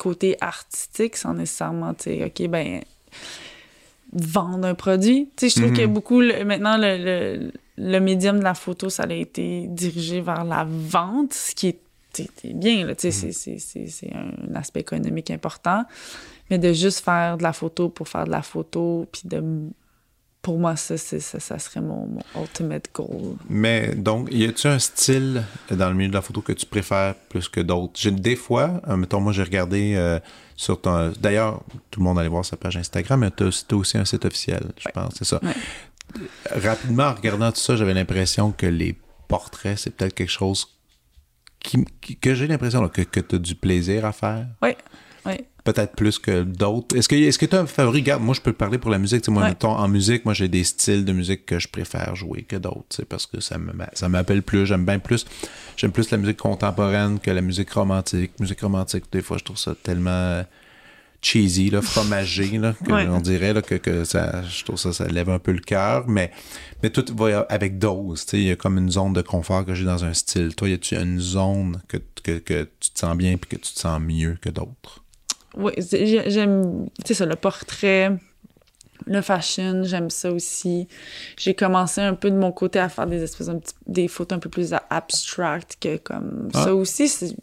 côté artistique sans nécessairement, tu sais, OK, ben vendre un produit. Tu sais, je trouve que mhm. beaucoup, maintenant, le, le, médium de la photo, ça a été dirigé vers la vente, ce qui est bien, là, tu sais, mhm. c'est un aspect économique important. Mais de juste faire de la photo pour faire de la photo, puis de pour moi, ça, ça, ça, serait mon, ultimate goal. Mais donc, y a-tu un style dans le milieu de la photo que tu préfères plus que d'autres? J'ai des fois, euh, mettons, moi, j'ai regardé euh, sur ton. D'ailleurs, tout le monde allait voir sa page Instagram, mais tu as, aussi un site officiel, je pense, c'est ça. Rapidement, en regardant tout ça, j'avais l'impression que les portraits, c'est peut-être quelque chose que j'ai l'impression que, que tu as du plaisir à faire. Oui, oui. Peut-être plus que d'autres. Est-ce que est-ce que tu as un favori? Regarde, moi, je peux parler pour la musique. moi, en musique, moi, j'ai des styles de musique que je préfère jouer que d'autres, parce que ça ça m'appelle plus. J'aime bien plus. J'aime plus la musique contemporaine que la musique romantique. Musique romantique, des fois, je trouve ça tellement cheesy, là, fromagé, là, on dirait là, que, que, ça, je trouve ça, ça lève un peu le cœur, mais, mais tout va avec dose. Il y a comme une zone de confort que j'ai dans un style. Toi, y a-tu une zone que, que, que, tu te sens bien et que tu te sens mieux que d'autres? Oui, j'aime, tu sais, ça, le portrait, le fashion, j'aime ça aussi. J'ai commencé un peu de mon côté à faire des espèces, des photos un peu plus abstractes que comme ah. ça aussi,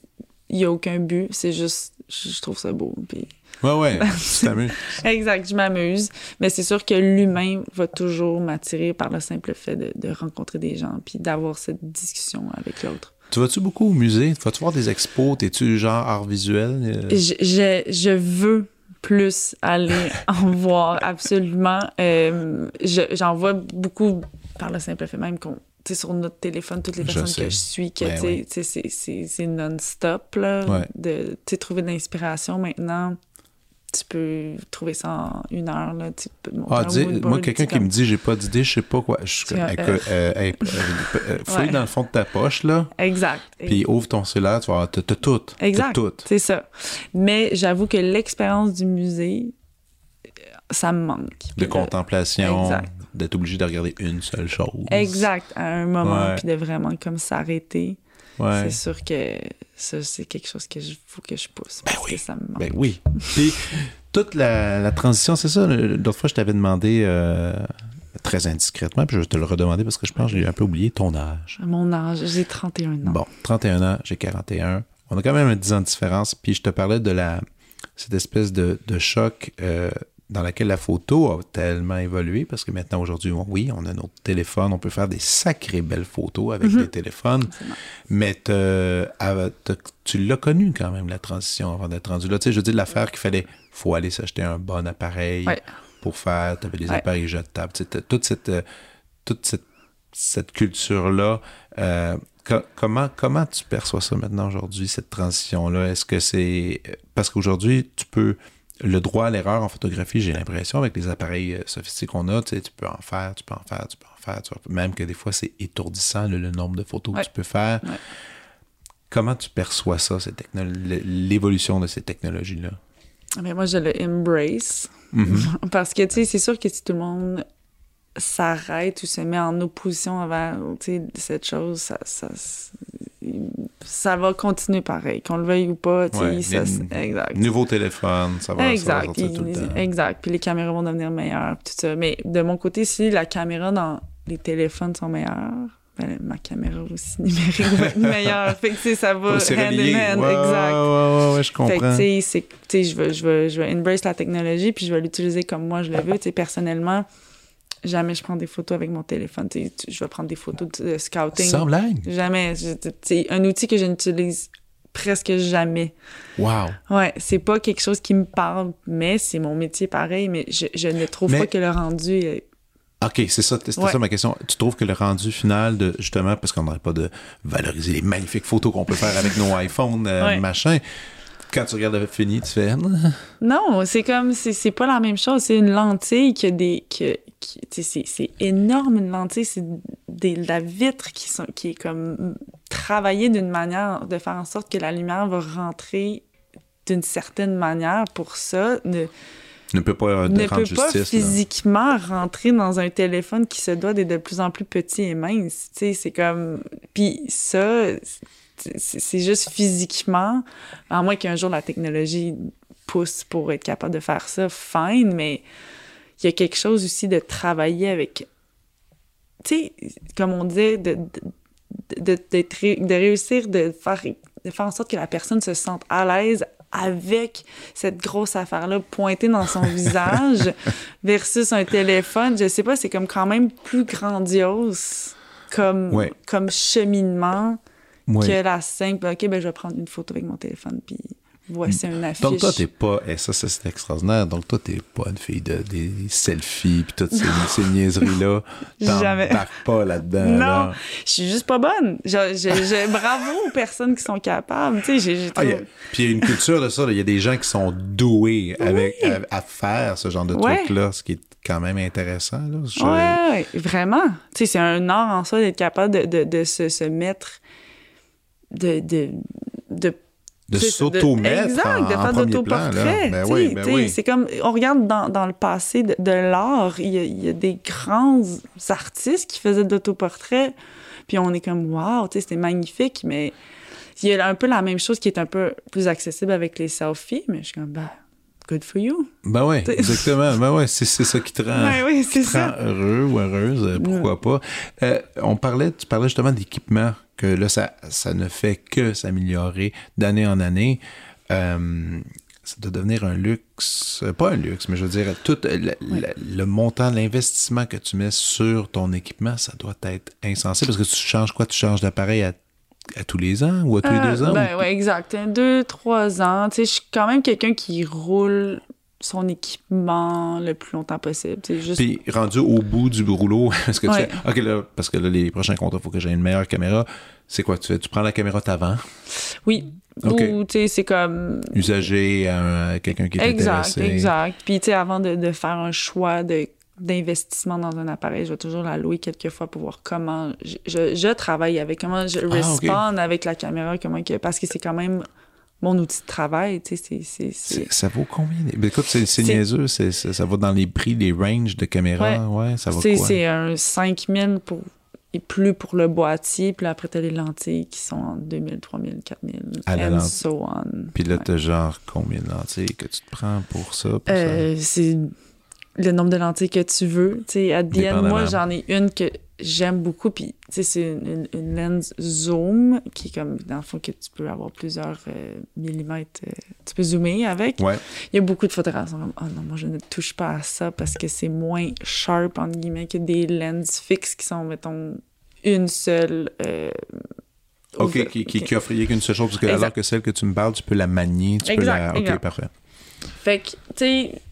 il n'y a aucun but, c'est juste, je trouve ça beau. Puis Ouais, ouais, (laughs) tu t'amuses. exact, je m'amuse. Mais c'est sûr que l'humain va toujours m'attirer par le simple fait de, rencontrer des gens puis d'avoir cette discussion avec l'autre. Tu vas-tu beaucoup au musée? Vas-tu voir des expos? T'es-tu genre art visuel? Je, je, veux plus aller (laughs) en voir, absolument. Euh, j'en vois beaucoup par le simple fait même qu'on sur notre téléphone, toutes les personnes que je suis, que ben c'est non-stop, là, de trouver de l'inspiration maintenant tu peux trouver ça en une heure. Là. Tu peux ah, moi, quelqu'un qui me dit j'ai pas d'idée, je sais pas quoi. Je, euh, euh, (laughs) fouille dans le fond de ta poche, là. Exact. Puis ouvre ton cellulaire, tu vas t'as tout. Exact. C'est ça. Mais j'avoue que l'expérience du musée, ça me manque. De contemplation, d'être obligé de regarder une seule chose. Exact. À un moment, puis de vraiment comme s'arrêter. C'est sûr que ça, c'est quelque chose que faut que je pousse. Ben oui. Ben oui. (laughs) Puis, toute la, transition, c'est ça. L'autre fois, je t'avais demandé euh, très indiscrètement, puis je vais te le redemander parce que je pense que j'ai un peu oublié ton âge. Mon âge, j'ai 31 ans. Bon, 31 ans, j'ai 41. On a quand même un 10 ans de différence. Puis, je te parlais de la cette espèce de, choc euh, dans laquelle la photo a tellement évolué, parce que maintenant, aujourd'hui, oui, on a notre téléphone, on peut faire des sacrées belles photos avec mhm. des téléphones, mais tu l'as connu quand même, la transition, avant d'être rendu là. Tu sais, je dis l'affaire qu'il fallait, faut aller s'acheter un bon appareil pour faire, tu avais des appareils jetables, tu sais, toute cette, toute cette, cette culture-là, euh, comment, comment tu perçois ça maintenant aujourd'hui, cette transition-là? Est-ce que c'est... Parce qu'aujourd'hui, tu peux le droit à l'erreur en photographie, j'ai l'impression, avec les appareils euh, sophistiqués qu'on a, tu, sais, tu peux en faire, tu peux en faire, tu peux en faire. même que des fois, c'est étourdissant le, nombre de photos que tu peux faire. Comment tu perçois ça, l'évolution de ces technologies-là? Mais ah, moi, je le embrace. Mm-hmm. (laughs) Parce que, tu sais, c'est sûr que si tout le monde s'arrête ou se met en opposition envers cette chose, ça, ça, ça va continuer pareil, qu'on le veuille ou pas. exact. Nouveau téléphone, ça va, exact, tout le temps. Exact. Puis les caméras vont devenir meilleures, tout ça. Mais de mon côté, si la caméra dans les téléphones sont meilleures, ben, ma caméra aussi (laughs) numérique va être meilleure. fait que, ça va hand in hand. exact. Ouais, ouais, je comprends. Fait que, tu sais, je veux, je, veux embrace la technologie, puis je vais l'utiliser comme moi je le veux. Tu sais, personnellement, Jamais je prends des photos avec mon téléphone. je vais prendre des photos de scouting. Sans blague? Jamais. C'est un outil que je n'utilise presque jamais. Wow. Ouais, c'est pas quelque chose qui me parle, mais c'est mon métier pareil, mais je, ne trouve pas que le rendu est... OK, c'est ça, c'était ça ma question. Tu trouves que le rendu final de justement parce qu'on n'aurait pas de valoriser les magnifiques photos qu'on peut faire avec nos iPhones euh, machin. Quand tu regardes le fini, tu fais Non, c'est comme c'est pas la même chose, c'est une lentille qui a des c'est énorme c'est de la vitre qui, sont, qui est comme travaillée d'une manière de faire en sorte que la lumière va rentrer d'une certaine manière. Pour ça, ne, ne peut pas, ne peut pas physiquement rentrer dans un téléphone qui se doit d'être de plus en plus petit et mince. C'est comme... Puis ça, c'est juste physiquement, à moins qu'un jour la technologie pousse pour être capable de faire ça, fine, mais il y a quelque chose aussi de travailler avec, tu sais, comme on disait, de, de, de, réussir de faire, de faire en sorte que la personne se sente à l'aise avec cette grosse affaire-là pointée dans son (laughs) visage versus un téléphone. Je sais pas, c'est comme quand même plus grandiose comme, comme cheminement que la simple, OK, ben je vais prendre une photo avec mon téléphone puis voici un affiche. Donc toi, t'es pas, et ça, ça c'est extraordinaire, donc toi, t'es pas une fille de des selfies puis toutes ces, ces niaiseries-là. (laughs) Jamais. pas là-dedans. Non, je suis juste pas bonne. Je, je, bravo aux personnes qui sont capables. Tu sais, j'ai, ah, Puis il y a une culture de ça, il y a des gens qui sont doués avec, à, faire ce genre de truc-là, ce qui est quand même intéressant. Là. Ouais, vraiment. Tu sais, c'est un art en soi d'être capable de, de, de se, se, mettre, de, de, de de s'auto-mettre exact, de faire d'autoportrait. Ben oui, ben oui. C'est comme, on regarde dans, dans le passé de, de l'art, il, il y, a, des grands artistes qui faisaient de l'autoportrait, puis on est comme, wow, c'était magnifique, mais il y a un peu la même chose qui est un peu plus accessible avec les selfies, mais je suis comme, bah, good for you. Ben oui, exactement. Ben ouais, c'est ça qui te rend, ben oui, qui te rend heureux ou heureuse, euh, pourquoi pas. Euh, on parlait, tu parlais justement d'équipement, que là, ça, ça ne fait que s'améliorer d'année en année. Euh, ça doit devenir un luxe, pas un luxe, mais je veux dire, tout le, le montant, l'investissement que tu mets sur ton équipement, ça doit être insensé parce que tu changes quoi? Tu changes d'appareil à à tous les ans ou à tous les deux ans? Ben, ouais, exact. Deux, trois ans. Tu sais, je suis quand même quelqu'un qui roule son équipement le plus longtemps possible. Juste... Puis rendu au bout du rouleau, (laughs) est-ce que tu fais, OK, là, parce que là, les prochains contrats, il faut que j'ai une meilleure caméra. C'est quoi tu fais? Tu prends la caméra t'avant? Oui. Ou, tu sais, c'est comme... Usager à, quelqu'un qui est exact, intéressé. Exact, exact. Puis, tu sais, avant de, de, faire un choix de d'investissement dans un appareil, je vais toujours la louer quelques fois pour voir comment je, je, travaille avec, comment je ah, respawn avec la caméra, comment que, parce que c'est quand même mon outil de travail, tu sais, c'est... Ça vaut combien? Écoute, c'est niaiseux, ça va dans les prix, les ranges de caméra, ouais, ça vaut quoi? C'est un 5000 pour et plus pour le boîtier, puis après, t'as les lentilles qui sont en 2000, 3000, 4000, and so on. Puis là, t'as genre combien de lentilles que tu te prends pour ça? euh, c'est le nombre de lentilles que tu veux. Tu sais, à DN, moi, j'en ai une que j'aime beaucoup, puis tu sais, c'est une, une, lens zoom qui est comme, dans le fond, que tu peux avoir plusieurs euh, millimètres, euh, tu peux zoomer avec. Ouais. Il y a beaucoup de photographes qui sont comme, oh non, moi, je ne touche pas à ça parce que c'est moins sharp, entre guillemets, que des lenses fixes qui sont, mettons, une seule... Euh, OK, qui, qui, qui offre qu'une seule chose, parce que alors que celle que tu me parles, tu peux la manier, tu exact, peux la... OK, parfait. Fait que, tu sais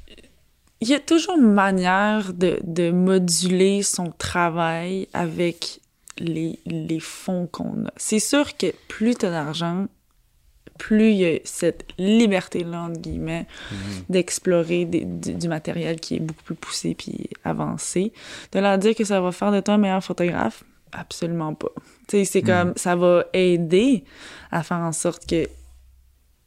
il y a toujours une manière de, de moduler son travail avec les, les fonds qu'on a. C'est sûr que plus tu as d'argent, plus il y a cette liberté-là, entre guillemets, mhm. d'explorer du, du, matériel qui est beaucoup plus poussé puis avancé. De leur dire que ça va faire de toi un meilleur photographe, absolument pas. Tu sais, c'est mhm. comme, ça va aider à faire en sorte que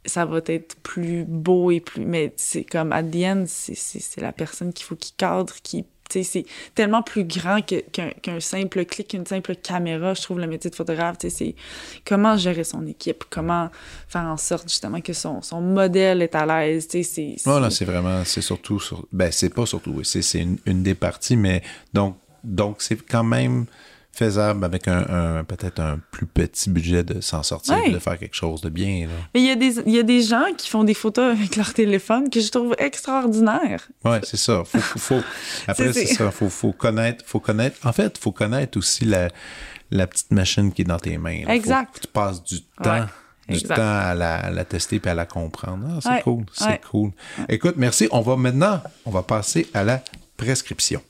ça va être plus beau et plus. Mais c'est comme, à the c'est la personne qu'il faut qui cadre, qui. C'est tellement plus grand qu'un simple clic, qu'une simple caméra, je trouve, le métier de photographe. C'est comment gérer son équipe, comment faire en sorte justement que son, son modèle est à l'aise. Voilà, c'est vraiment, c'est surtout. Sur, ben, c'est pas surtout, c'est une, une des parties, mais donc, donc c'est quand même faisable avec un, peut-être un plus petit budget de s'en sortir de faire quelque chose de bien. Mais il y, a des, il y a des gens qui font des photos avec leur téléphone que je trouve extraordinaires. Oui, c'est ça. Faut, faut, (laughs) après, c'est ça. Faut, faut, connaître, faut connaître. En fait, il faut connaître aussi la, la petite machine qui est dans tes mains. Exact. tu passes du temps. Du temps à la, tester et à la comprendre. Ah, c'est cool, c'est cool. Écoute, merci. On va maintenant, on va passer à la prescription.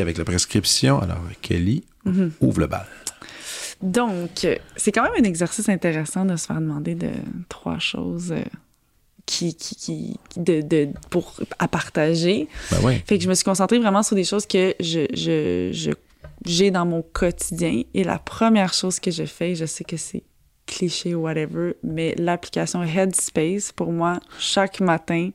Avec la prescription. Alors, Kelly, mhm. ouvre le bal. Donc, c'est quand même un exercice intéressant de se faire demander de trois choses euh, qui, qui, qui de, de, pour, à partager. Ben oui. Fait que je me suis concentrée vraiment sur des choses que je, je, je, j'ai dans mon quotidien. Et la première chose que je fais, je sais que c'est cliché ou whatever, mais l'application Headspace, pour moi, chaque matin,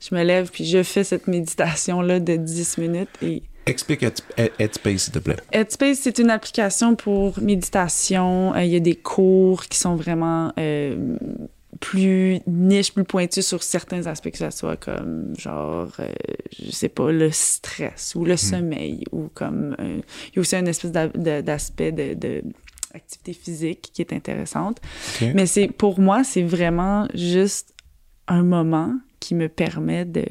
je me lève puis je fais cette méditation-là de 10 minutes et Explique Headspace, s'il te plaît. Headspace, c'est une application pour méditation. Euh, il y a des cours qui sont vraiment euh, plus niches, plus pointus sur certains aspects, que ce soit comme, genre, euh, je sais pas, le stress ou le hmm. sommeil, ou comme... il y a aussi une espèce d'aspect de, de, activité physique qui est intéressante. Mais c'est pour moi, c'est vraiment juste un moment qui me permet de,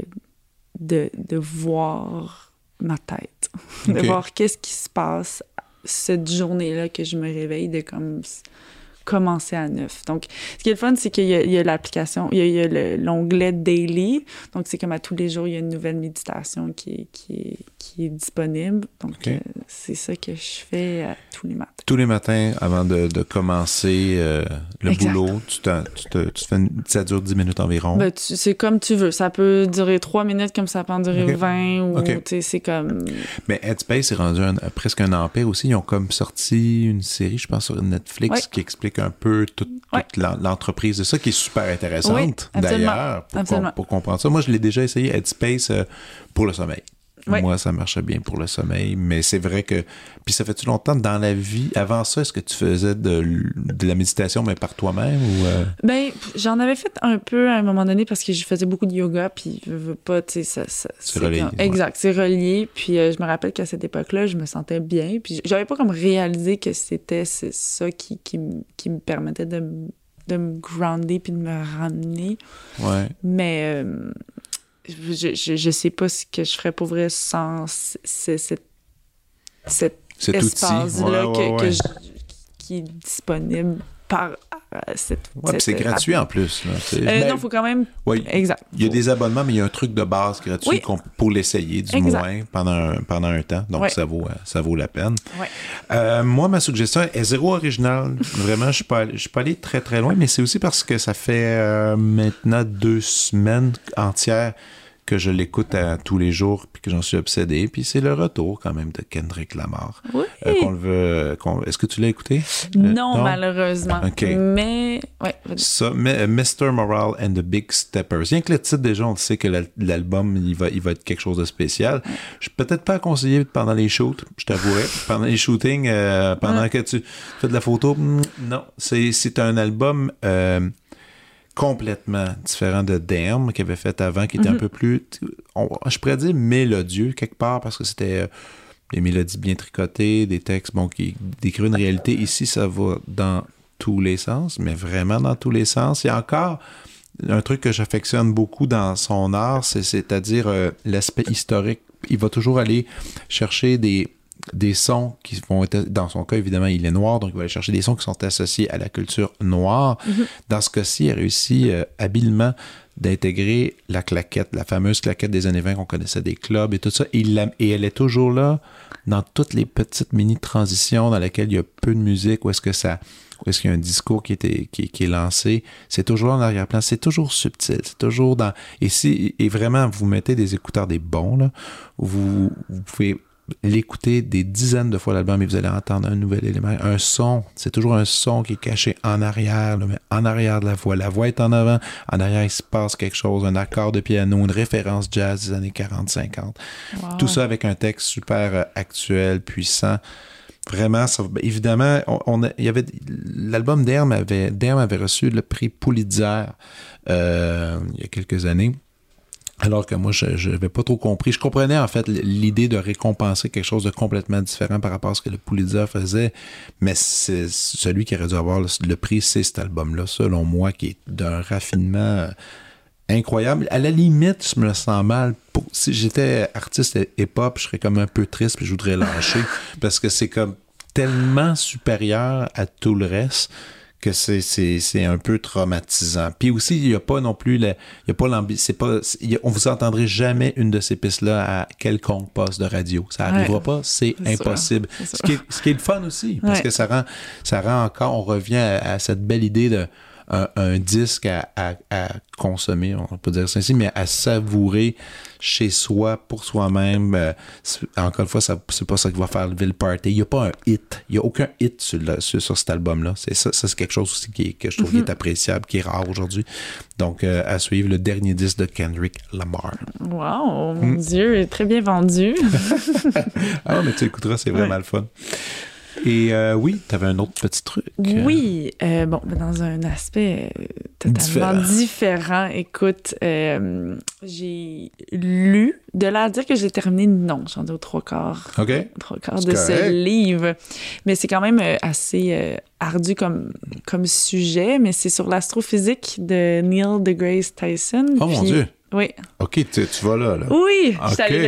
de, de voir ma tête, (laughs) de voir qu'est-ce qui se passe cette journée-là que je me réveille, de comme commencer à neuf. Donc, ce qui est le fun, c'est qu'il y a, l'application, il y a, l'onglet Daily. Donc, c'est comme à tous les jours, il y a une nouvelle méditation qui est, qui qui est disponible. Donc, euh, c'est ça que je fais euh, tous les matins. Tous les matins, avant de, commencer euh, le boulot, tu, tu, fais ça dure 10 minutes environ? Ben, c'est comme tu veux. Ça peut durer 3 minutes, comme ça peut en durer 20, ou c'est comme... Mais Headspace est rendu presque un empire aussi. Ils ont comme sorti une série, je pense, sur Netflix qui explique un peu toute, l'entreprise de ça, qui est super intéressante, d'ailleurs, pour, pour, comprendre ça. Moi, je l'ai déjà essayé, Headspace, pour le sommeil. Moi, ça marchait bien pour le sommeil, mais c'est vrai que. Puis ça fait-tu longtemps dans la vie? Avant ça, est-ce que tu faisais de, la méditation, mais par toi-même ou. Euh? Ben, j'en avais fait un peu à un moment donné parce que je faisais beaucoup de yoga, puis je veux pas, tu sais, ça. c'est relié. Exact, c'est relié. Puis euh, je me rappelle qu'à cette époque-là, je me sentais bien. Puis j'avais pas comme réalisé que c'était ça qui, qui, qui, me permettait de, de me grounder puis de me ramener. Ouais. Mais. Euh, je, je, sais pas ce que je ferais pour vrai sans cet espace-là qui est disponible par euh, cette. Ouais, c'est gratuit en plus. Euh, non, il faut quand même. Oui. Exact. Il y a des abonnements, mais il y a un truc de base gratuit pour l'essayer, du moins, pendant un, pendant un temps. Donc, ça, vaut, euh, ça vaut la peine. moi, ma suggestion est zéro original. Vraiment, je ne suis, pas, suis pas allé très, très loin, mais c'est aussi parce que ça fait maintenant deux semaines entières que je l'écoute tous les jours puis que j'en suis obsédé. Puis c'est le retour quand même de Kendrick Lamar. Oui. Euh, qu'on le veut. Est-ce que tu l'as écouté? Non, malheureusement. Mais, ouais. Ça, Mr. Euh, Morale and the Big Steppers. Rien que le titre, déjà, on sait que l'album, il va, il va être quelque chose de spécial. Je suis peut-être pas conseillé pendant les shoots, je t'avouerai. (laughs) pendant les shootings, euh, pendant que tu fais de la photo, hmm, non. C'est un album complètement différent de Damn qu'il avait fait avant, qui était un mhm. peu plus, je pourrais dire mélodieux quelque part, parce que c'était euh, des mélodies bien tricotées, des textes bon, qui décrivent une réalité. Ici, ça va dans tous les sens, mais vraiment dans tous les sens. Il y a encore un truc que j'affectionne beaucoup dans son art, c'est-à-dire euh, l'aspect historique. Il va toujours aller chercher des, des sons qui vont être, dans son cas évidemment il est noir, donc il va aller chercher des sons qui sont associés à la culture noire. Mhm. Dans ce cas-ci, il a réussi euh, habilement d'intégrer la claquette, la fameuse claquette des années 20 qu'on connaissait des clubs et tout ça, et, et elle est toujours là dans toutes les petites mini-transitions dans lesquelles il y a peu de musique, où est-ce que ça est-ce qu'il y a un discours qui, était, qui, est lancé, c'est toujours en arrière-plan, c'est toujours subtil, c'est toujours dans... Et, si, et vraiment, vous mettez des écouteurs des bons, là, vous, vous pouvez l'écouter des dizaines de fois l'album et vous allez entendre un nouvel élément, un son. C'est toujours un son qui est caché en arrière, mais en arrière de la voix. La voix est en avant, en arrière il se passe quelque chose, un accord de piano, une référence jazz des années 40-50. Tout ça avec un texte super euh, actuel, puissant. Vraiment, ça, ben, évidemment, on, il y avait l'album d'Herm avait, avait reçu le prix Pulitzer euh, il y a quelques années. Alors que moi, je n'avais pas trop compris. Je comprenais en fait l'idée de récompenser quelque chose de complètement différent par rapport à ce que le Pulitzer faisait, mais c'est celui qui aurait dû avoir le, prix, c'est cet album-là, selon moi, qui est d'un raffinement euh, incroyable. À la limite, je me sens mal. si j'étais artiste hip-hop, je serais comme un peu triste et je voudrais lâcher (laughs) parce que c'est comme tellement supérieur à tout le reste que c'est un peu traumatisant. Puis aussi, il n'y a pas non plus, il y a pas l'ambition, pas, on vous entendrait jamais une de ces pistes-là à quelconque poste de radio. Ça n'arrivera pas, c'est impossible. Ce, qui est, ce qui est le fun aussi, parce que ça rend, ça rend encore, on revient à, cette belle idée de un, disque à, à, consommer, on peut dire ça ainsi, mais à savourer chez soi, pour soi-même. Euh, encore une fois, c'est pas ça qui va faire lever le party. Il n'y a pas un hit. Il n'y a aucun hit sur, sur, cet album-là. C'est ça, ça c'est quelque chose aussi qui que je trouve qui est mm-hmm. appréciable, qui est rare aujourd'hui. Donc, euh, à suivre le dernier disque de Kendrick Lamar. Wow, mon mm. Dieu, très bien vendu. (laughs) ah, mais tu écouteras, c'est vraiment le fun. Et euh, oui, tu avais un autre petit truc. Oui, euh, bon, dans un aspect euh, totalement différent. Écoute, j'ai lu, de là à dire que j'ai terminé, non, j'en ai au trois quarts. OK. Trois quarts de ce livre. Mais c'est quand même assez ardu comme, comme sujet, mais c'est sur l'astrophysique de Neil deGrasse Tyson. Oh mon Dieu! Oui. OK, tu, vas là, là. Oui,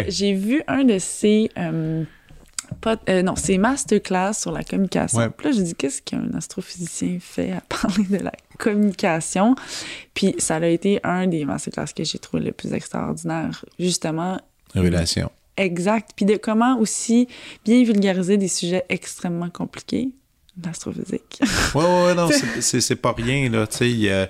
j'ai vu un de ces euh, non, c'est masterclass sur la communication. Puis là, j'ai dit, qu'est-ce qu'un astrophysicien fait à (laughs) parler de la communication? Puis ça a été un des masterclass que j'ai trouvé le plus extraordinaire, justement. Relation. Exact. Puis de comment aussi bien vulgariser des sujets extrêmement compliqués, l'astrophysique. Oui, oui, non, (laughs) c'est pas rien, là. Tu sais,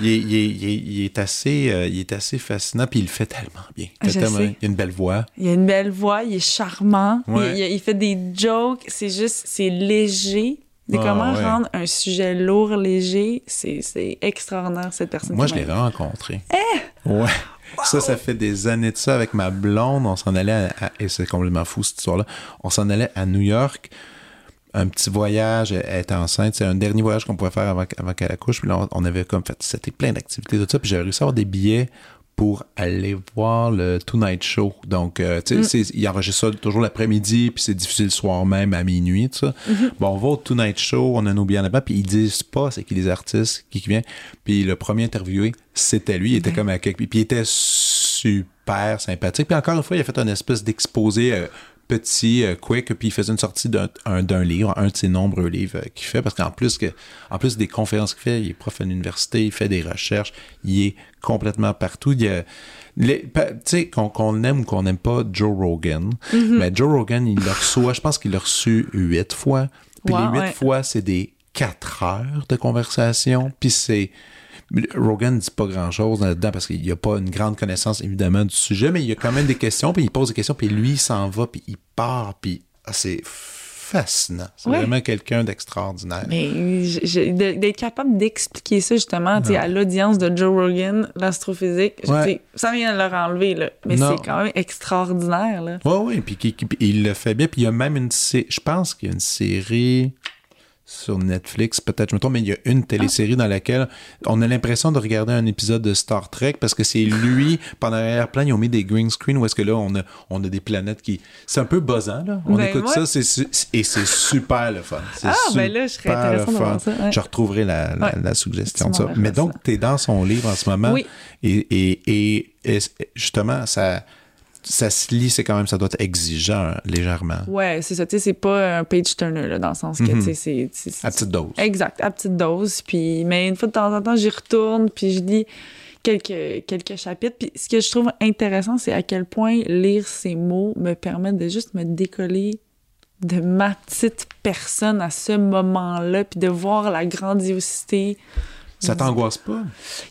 il est, assez, euh, il est assez fascinant, puis il le fait tellement bien. Ah, il a une belle voix. Il a une belle voix, il est charmant, il, fait des jokes, c'est juste, c'est léger. De ah, comment rendre un sujet lourd léger, c'est extraordinaire, cette personne. Moi, je l'ai rencontré. Eh! Ouais. Ça, ça fait des années de ça avec ma blonde. On s'en allait à, et c'est complètement fou cette histoire-là. On s'en allait à New York un petit voyage, elle était enceinte. C'est un dernier voyage qu'on pouvait faire avant, avant qu'elle accouche. Puis là, on, avait comme fait, c'était plein d'activités, tout ça. Puis j'avais réussi à avoir des billets pour aller voir le Tonight Show. Donc, euh, tu sais, mm. il enregistre ça toujours l'après-midi, puis c'est diffusé le soir même à minuit, tout ça. Mm-hmm. Bon, on va au Tonight Show, on a nos billets là-bas, puis ils disent pas c'est qui les artistes qui, viennent. Puis le premier interviewé, c'était lui. Il était comme à quelque... Puis il était super sympathique. Puis encore une fois, il a fait un espèce d'exposé euh, petit, euh, quick, puis il faisait une sortie d'un livre, un de ses nombreux livres euh, qu'il fait, parce qu'en plus, que, en plus des conférences qu'il fait, il est prof à l'université, il fait des recherches, il est complètement partout. Il tu sais, qu'on aime ou qu'on n'aime pas Joe Rogan, mm-hmm. mais Joe Rogan, il l'a reçoit, je pense qu'il l'a reçu huit fois, puis les huit fois, c'est des quatre heures de conversation, puis c'est Rogan ne dit pas grand-chose là-dedans parce qu'il n'y a pas une grande connaissance, évidemment, du sujet, mais il y a quand même des questions, puis il pose des questions, puis lui, il s'en va, puis il part, puis ah, c'est fascinant. C'est vraiment quelqu'un d'extraordinaire. Mais d'être capable d'expliquer ça, justement, à l'audience de Joe Rogan, l'astrophysique, ça vient de leur enlever, là. mais c'est quand même extraordinaire. Oui, oui, puis, il le fait bien, puis il y a même une... Je pense qu'il y a une série sur Netflix, peut-être je me trompe, mais il y a une télésérie dans laquelle on a l'impression de regarder un épisode de Star Trek parce que c'est lui, pendant l'arrière-plan, ils ont mis des green screen où est-ce que là, on a, on a des planètes qui... C'est un peu buzzant, là. On ben, écoute ça et c'est super le fun. Ah, ben là, je serais intéressant de voir ça. Je retrouverai la, la, suggestion de ça. Mais donc, tu es dans son livre en ce moment. Oui. et, et, et justement, ça ça se lit, c'est quand même, ça doit être exigeant légèrement. Ouais, c'est ça. Tu sais, c'est pas un page turner, là, dans le sens que, tu sais, c'est. À petite dose. Exact, à petite dose. Puis, mais une fois de temps en temps, j'y retourne, puis je lis quelques, quelques chapitres. Puis, ce que je trouve intéressant, c'est à quel point lire ces mots me permet de juste me décoller de ma petite personne à ce moment-là, puis de voir la grandiosité. Ça t'angoisse pas?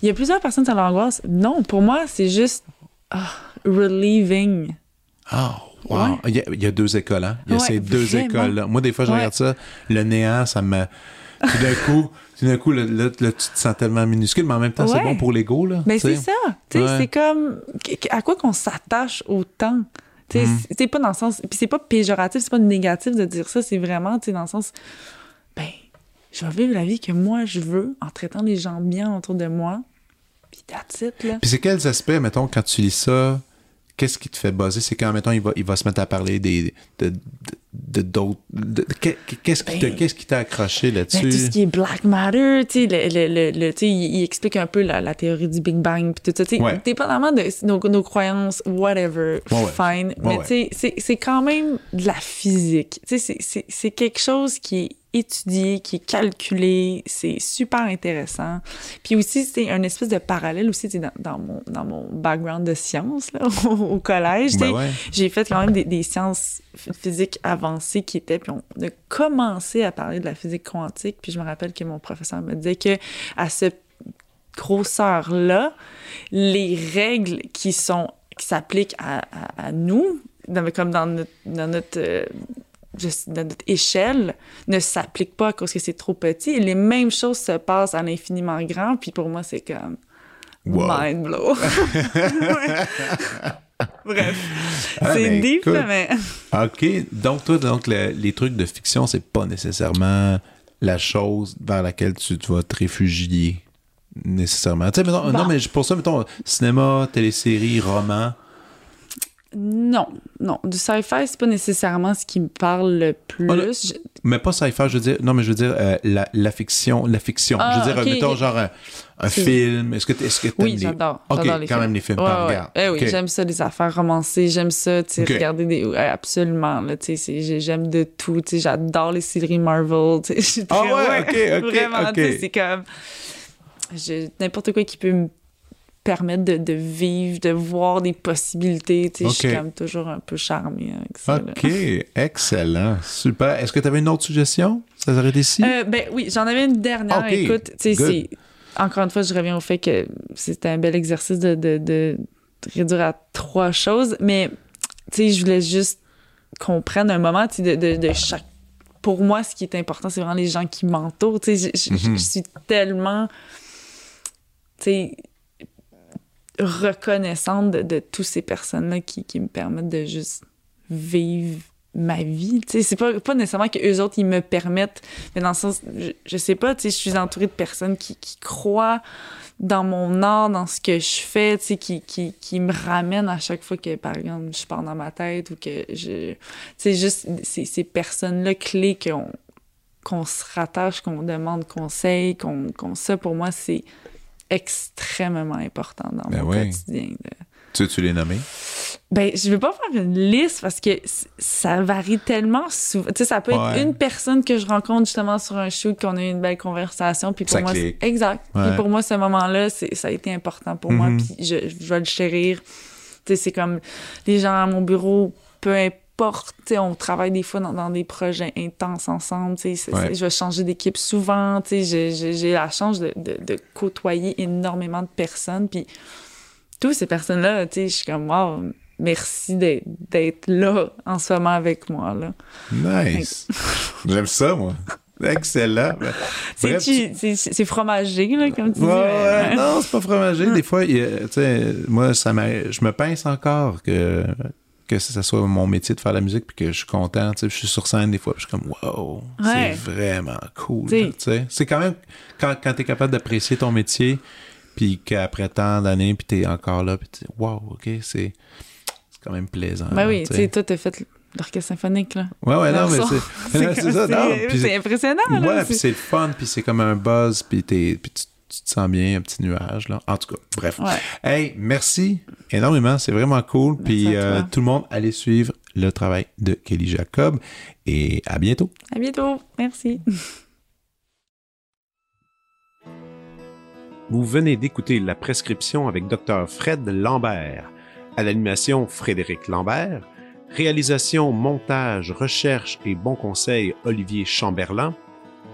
Il y a plusieurs personnes, ça l'angoisse. Non, pour moi, c'est juste. Ah, relieving. Ah, wow. Il, y a, deux écoles, hein? Il y a ces deux écoles-là. Moi, des fois, je regarde ça, le néant, ça me. Tout d'un (laughs) coup, tout d'un coup, là, tu te sens tellement minuscule, mais en même temps, c'est bon pour l'ego, là. Mais c'est ça. C'est comme. À quoi qu'on s'attache autant? C'est mm. pas dans le sens. Puis c'est pas péjoratif, c'est pas négatif de dire ça, c'est vraiment, tu sais, dans le sens. Ben, je vais vivre la vie que moi je veux en traitant les gens bien autour de moi. Puis that's it, là. Puis c'est quels aspects, mettons, quand tu lis ça, qu'est-ce qui te fait buzzer? C'est quand, mettons, il va, il va se mettre à parler des, de, d'autres. Qu'est-ce qui, ben, qu'est-ce qui t'a accroché là-dessus? Ben, tout ce qui est Black Matter, tu sais, le, le, il, il, explique un peu la, la théorie du Big Bang, puis tout ça. Tu sais, ouais. dépendamment de nos, nos, croyances, whatever, fine. mais tu sais, c'est quand même de la physique. Tu sais, c'est quelque chose qui est étudié, qui est calculé, c'est super intéressant. Puis aussi, c'est un espèce de parallèle aussi dans, dans, mon, dans mon background de sciences là, (laughs) au, collège. Ben ouais. J'ai fait quand même des, des, sciences physiques avancées qui étaient, puis on a commencé à parler de la physique quantique, puis je me rappelle que mon professeur me disait que à cette grosseur-là, les règles qui sont qui s'appliquent à, à, à, nous, comme dans notre, dans notre euh, dans notre échelle ne s'applique pas cause que c'est trop petit. Et les mêmes choses se passent à l'infiniment grand. Puis pour moi, c'est comme wow. mind blow. (laughs) Bref, ah, c'est ben, deep, mais... (laughs) OK. Donc, toi, donc, le, les trucs de fiction, c'est pas nécessairement la chose vers laquelle tu, tu vas te réfugier nécessairement. Tu sais, mettons, bon. non, mais pour ça, mettons, cinéma, télésérie, roman, non, non. Du sci-fi, c'est pas nécessairement ce qui me parle le plus. Oh, le, je... Mais pas sci-fi, je veux dire. Non, mais je veux dire euh, la, la, fiction. La fiction. Ah, je veux dire, okay. mettons, genre un, un film. Est-ce que tu est Oui, j'adore. Les... Ok, les quand même les films. Ouais, par ouais. Eh oui, j'aime ça, les affaires romancées. J'aime ça, tu sais, regarder des. Absolument, là, tu sais, j'aime de tout. Tu sais, j'adore les séries Marvel. Tu sais, (laughs) ah ouais, ouais, ok, ok. Vraiment, tu sais, c'est comme. N'importe quoi qui peut me permettre de, de, vivre, de voir des possibilités. Okay. Je suis comme toujours un peu charmée avec ça. OK, là. excellent. Super. Est-ce que tu avais une autre suggestion? Ça s'arrête ici? Euh, ben oui, j'en avais une dernière. Okay. Écoute, c'est... Encore une fois, je reviens au fait que c'était un bel exercice de, de, de réduire à trois choses, mais tu sais, je voulais juste qu'on prenne un moment, de, de, de chaque pour moi, ce qui est important, c'est vraiment les gens qui m'entourent. Je, mm -hmm. je suis tellement, tu sais, reconnaissante de, de toutes ces personnes-là qui, qui, me permettent de juste vivre ma vie. C'est pas, pas nécessairement que eux autres, ils me permettent, mais dans le sens, je, je sais pas, je suis entourée de personnes qui, qui croient dans mon art, dans ce que je fais, qui, qui, qui me ramènent à chaque fois que, par exemple, je pars dans ma tête ou que je... Sais, juste ces, ces personnes-là clés qu'on qu'on se rattache, qu'on demande conseil, qu'on... qu'on ça, pour moi, c'est extrêmement important dans ben mon oui. quotidien. De... Tu veux-tu les nommer? Ben, je vais pas faire une liste parce que ça varie tellement souvent. Tu sais, ça peut ouais. être une personne que je rencontre justement sur un shoot, qu'on a eu une belle conversation, puis pour ça moi, exact. Ouais. Puis pour moi, ce moment-là, ça a été important pour mm -hmm. moi, puis je, je vais le chérir. Tu sais, c'est comme les gens à mon bureau, peu importe, on travaille des fois dans, dans des projets intenses ensemble, ouais. je vais changer d'équipe souvent, j'ai la chance de, de, de, côtoyer énormément de personnes, puis toutes ces personnes-là, je suis comme, wow, merci d'être là en ce moment avec moi, là. Nice! (laughs) J'aime ça, moi! Excellent. C'est fromagé, là, comme tu ouais, dis. Ouais, non, c'est pas fromagé. Des fois, moi, ça je me pince encore que que ça soit mon métier de faire la musique puis que je suis content, tu sais, je suis sur scène des fois, puis je suis comme wow, ouais. c'est vraiment cool, tu sais. C'est quand même quand quand tu es capable d'apprécier ton métier puis qu'après tant d'années puis tu es encore là puis tu wow, OK, c'est quand même plaisant. Ben oui, tu sais toi t'as fait l'orchestre symphonique là. Ouais ouais non mais c'est (laughs) c'est ça (laughs) c'est impressionnant là. Ouais, puis c'est fun puis c'est comme un buzz puis t'es puis tu tu te sens bien, un petit nuage, là. En tout cas, bref. Ouais. Hey, merci énormément. C'est vraiment cool. Puis euh, tout le monde, allez suivre le travail de Kelly Jacob. Et à bientôt. À bientôt. Merci. Vous venez d'écouter La prescription avec Dr. Fred Lambert. À l'animation, Frédéric Lambert. Réalisation, montage, recherche et bon conseil, Olivier Chamberlain.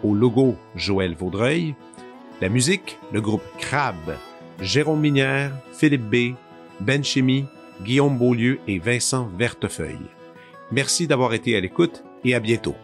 Au logo, Joël Vaudreuil. La musique, le groupe Crab, Jérôme Minière, Philippe B, Ben Guillaume Beaulieu et Vincent Vertefeuille. Merci d'avoir été à l'écoute et à bientôt.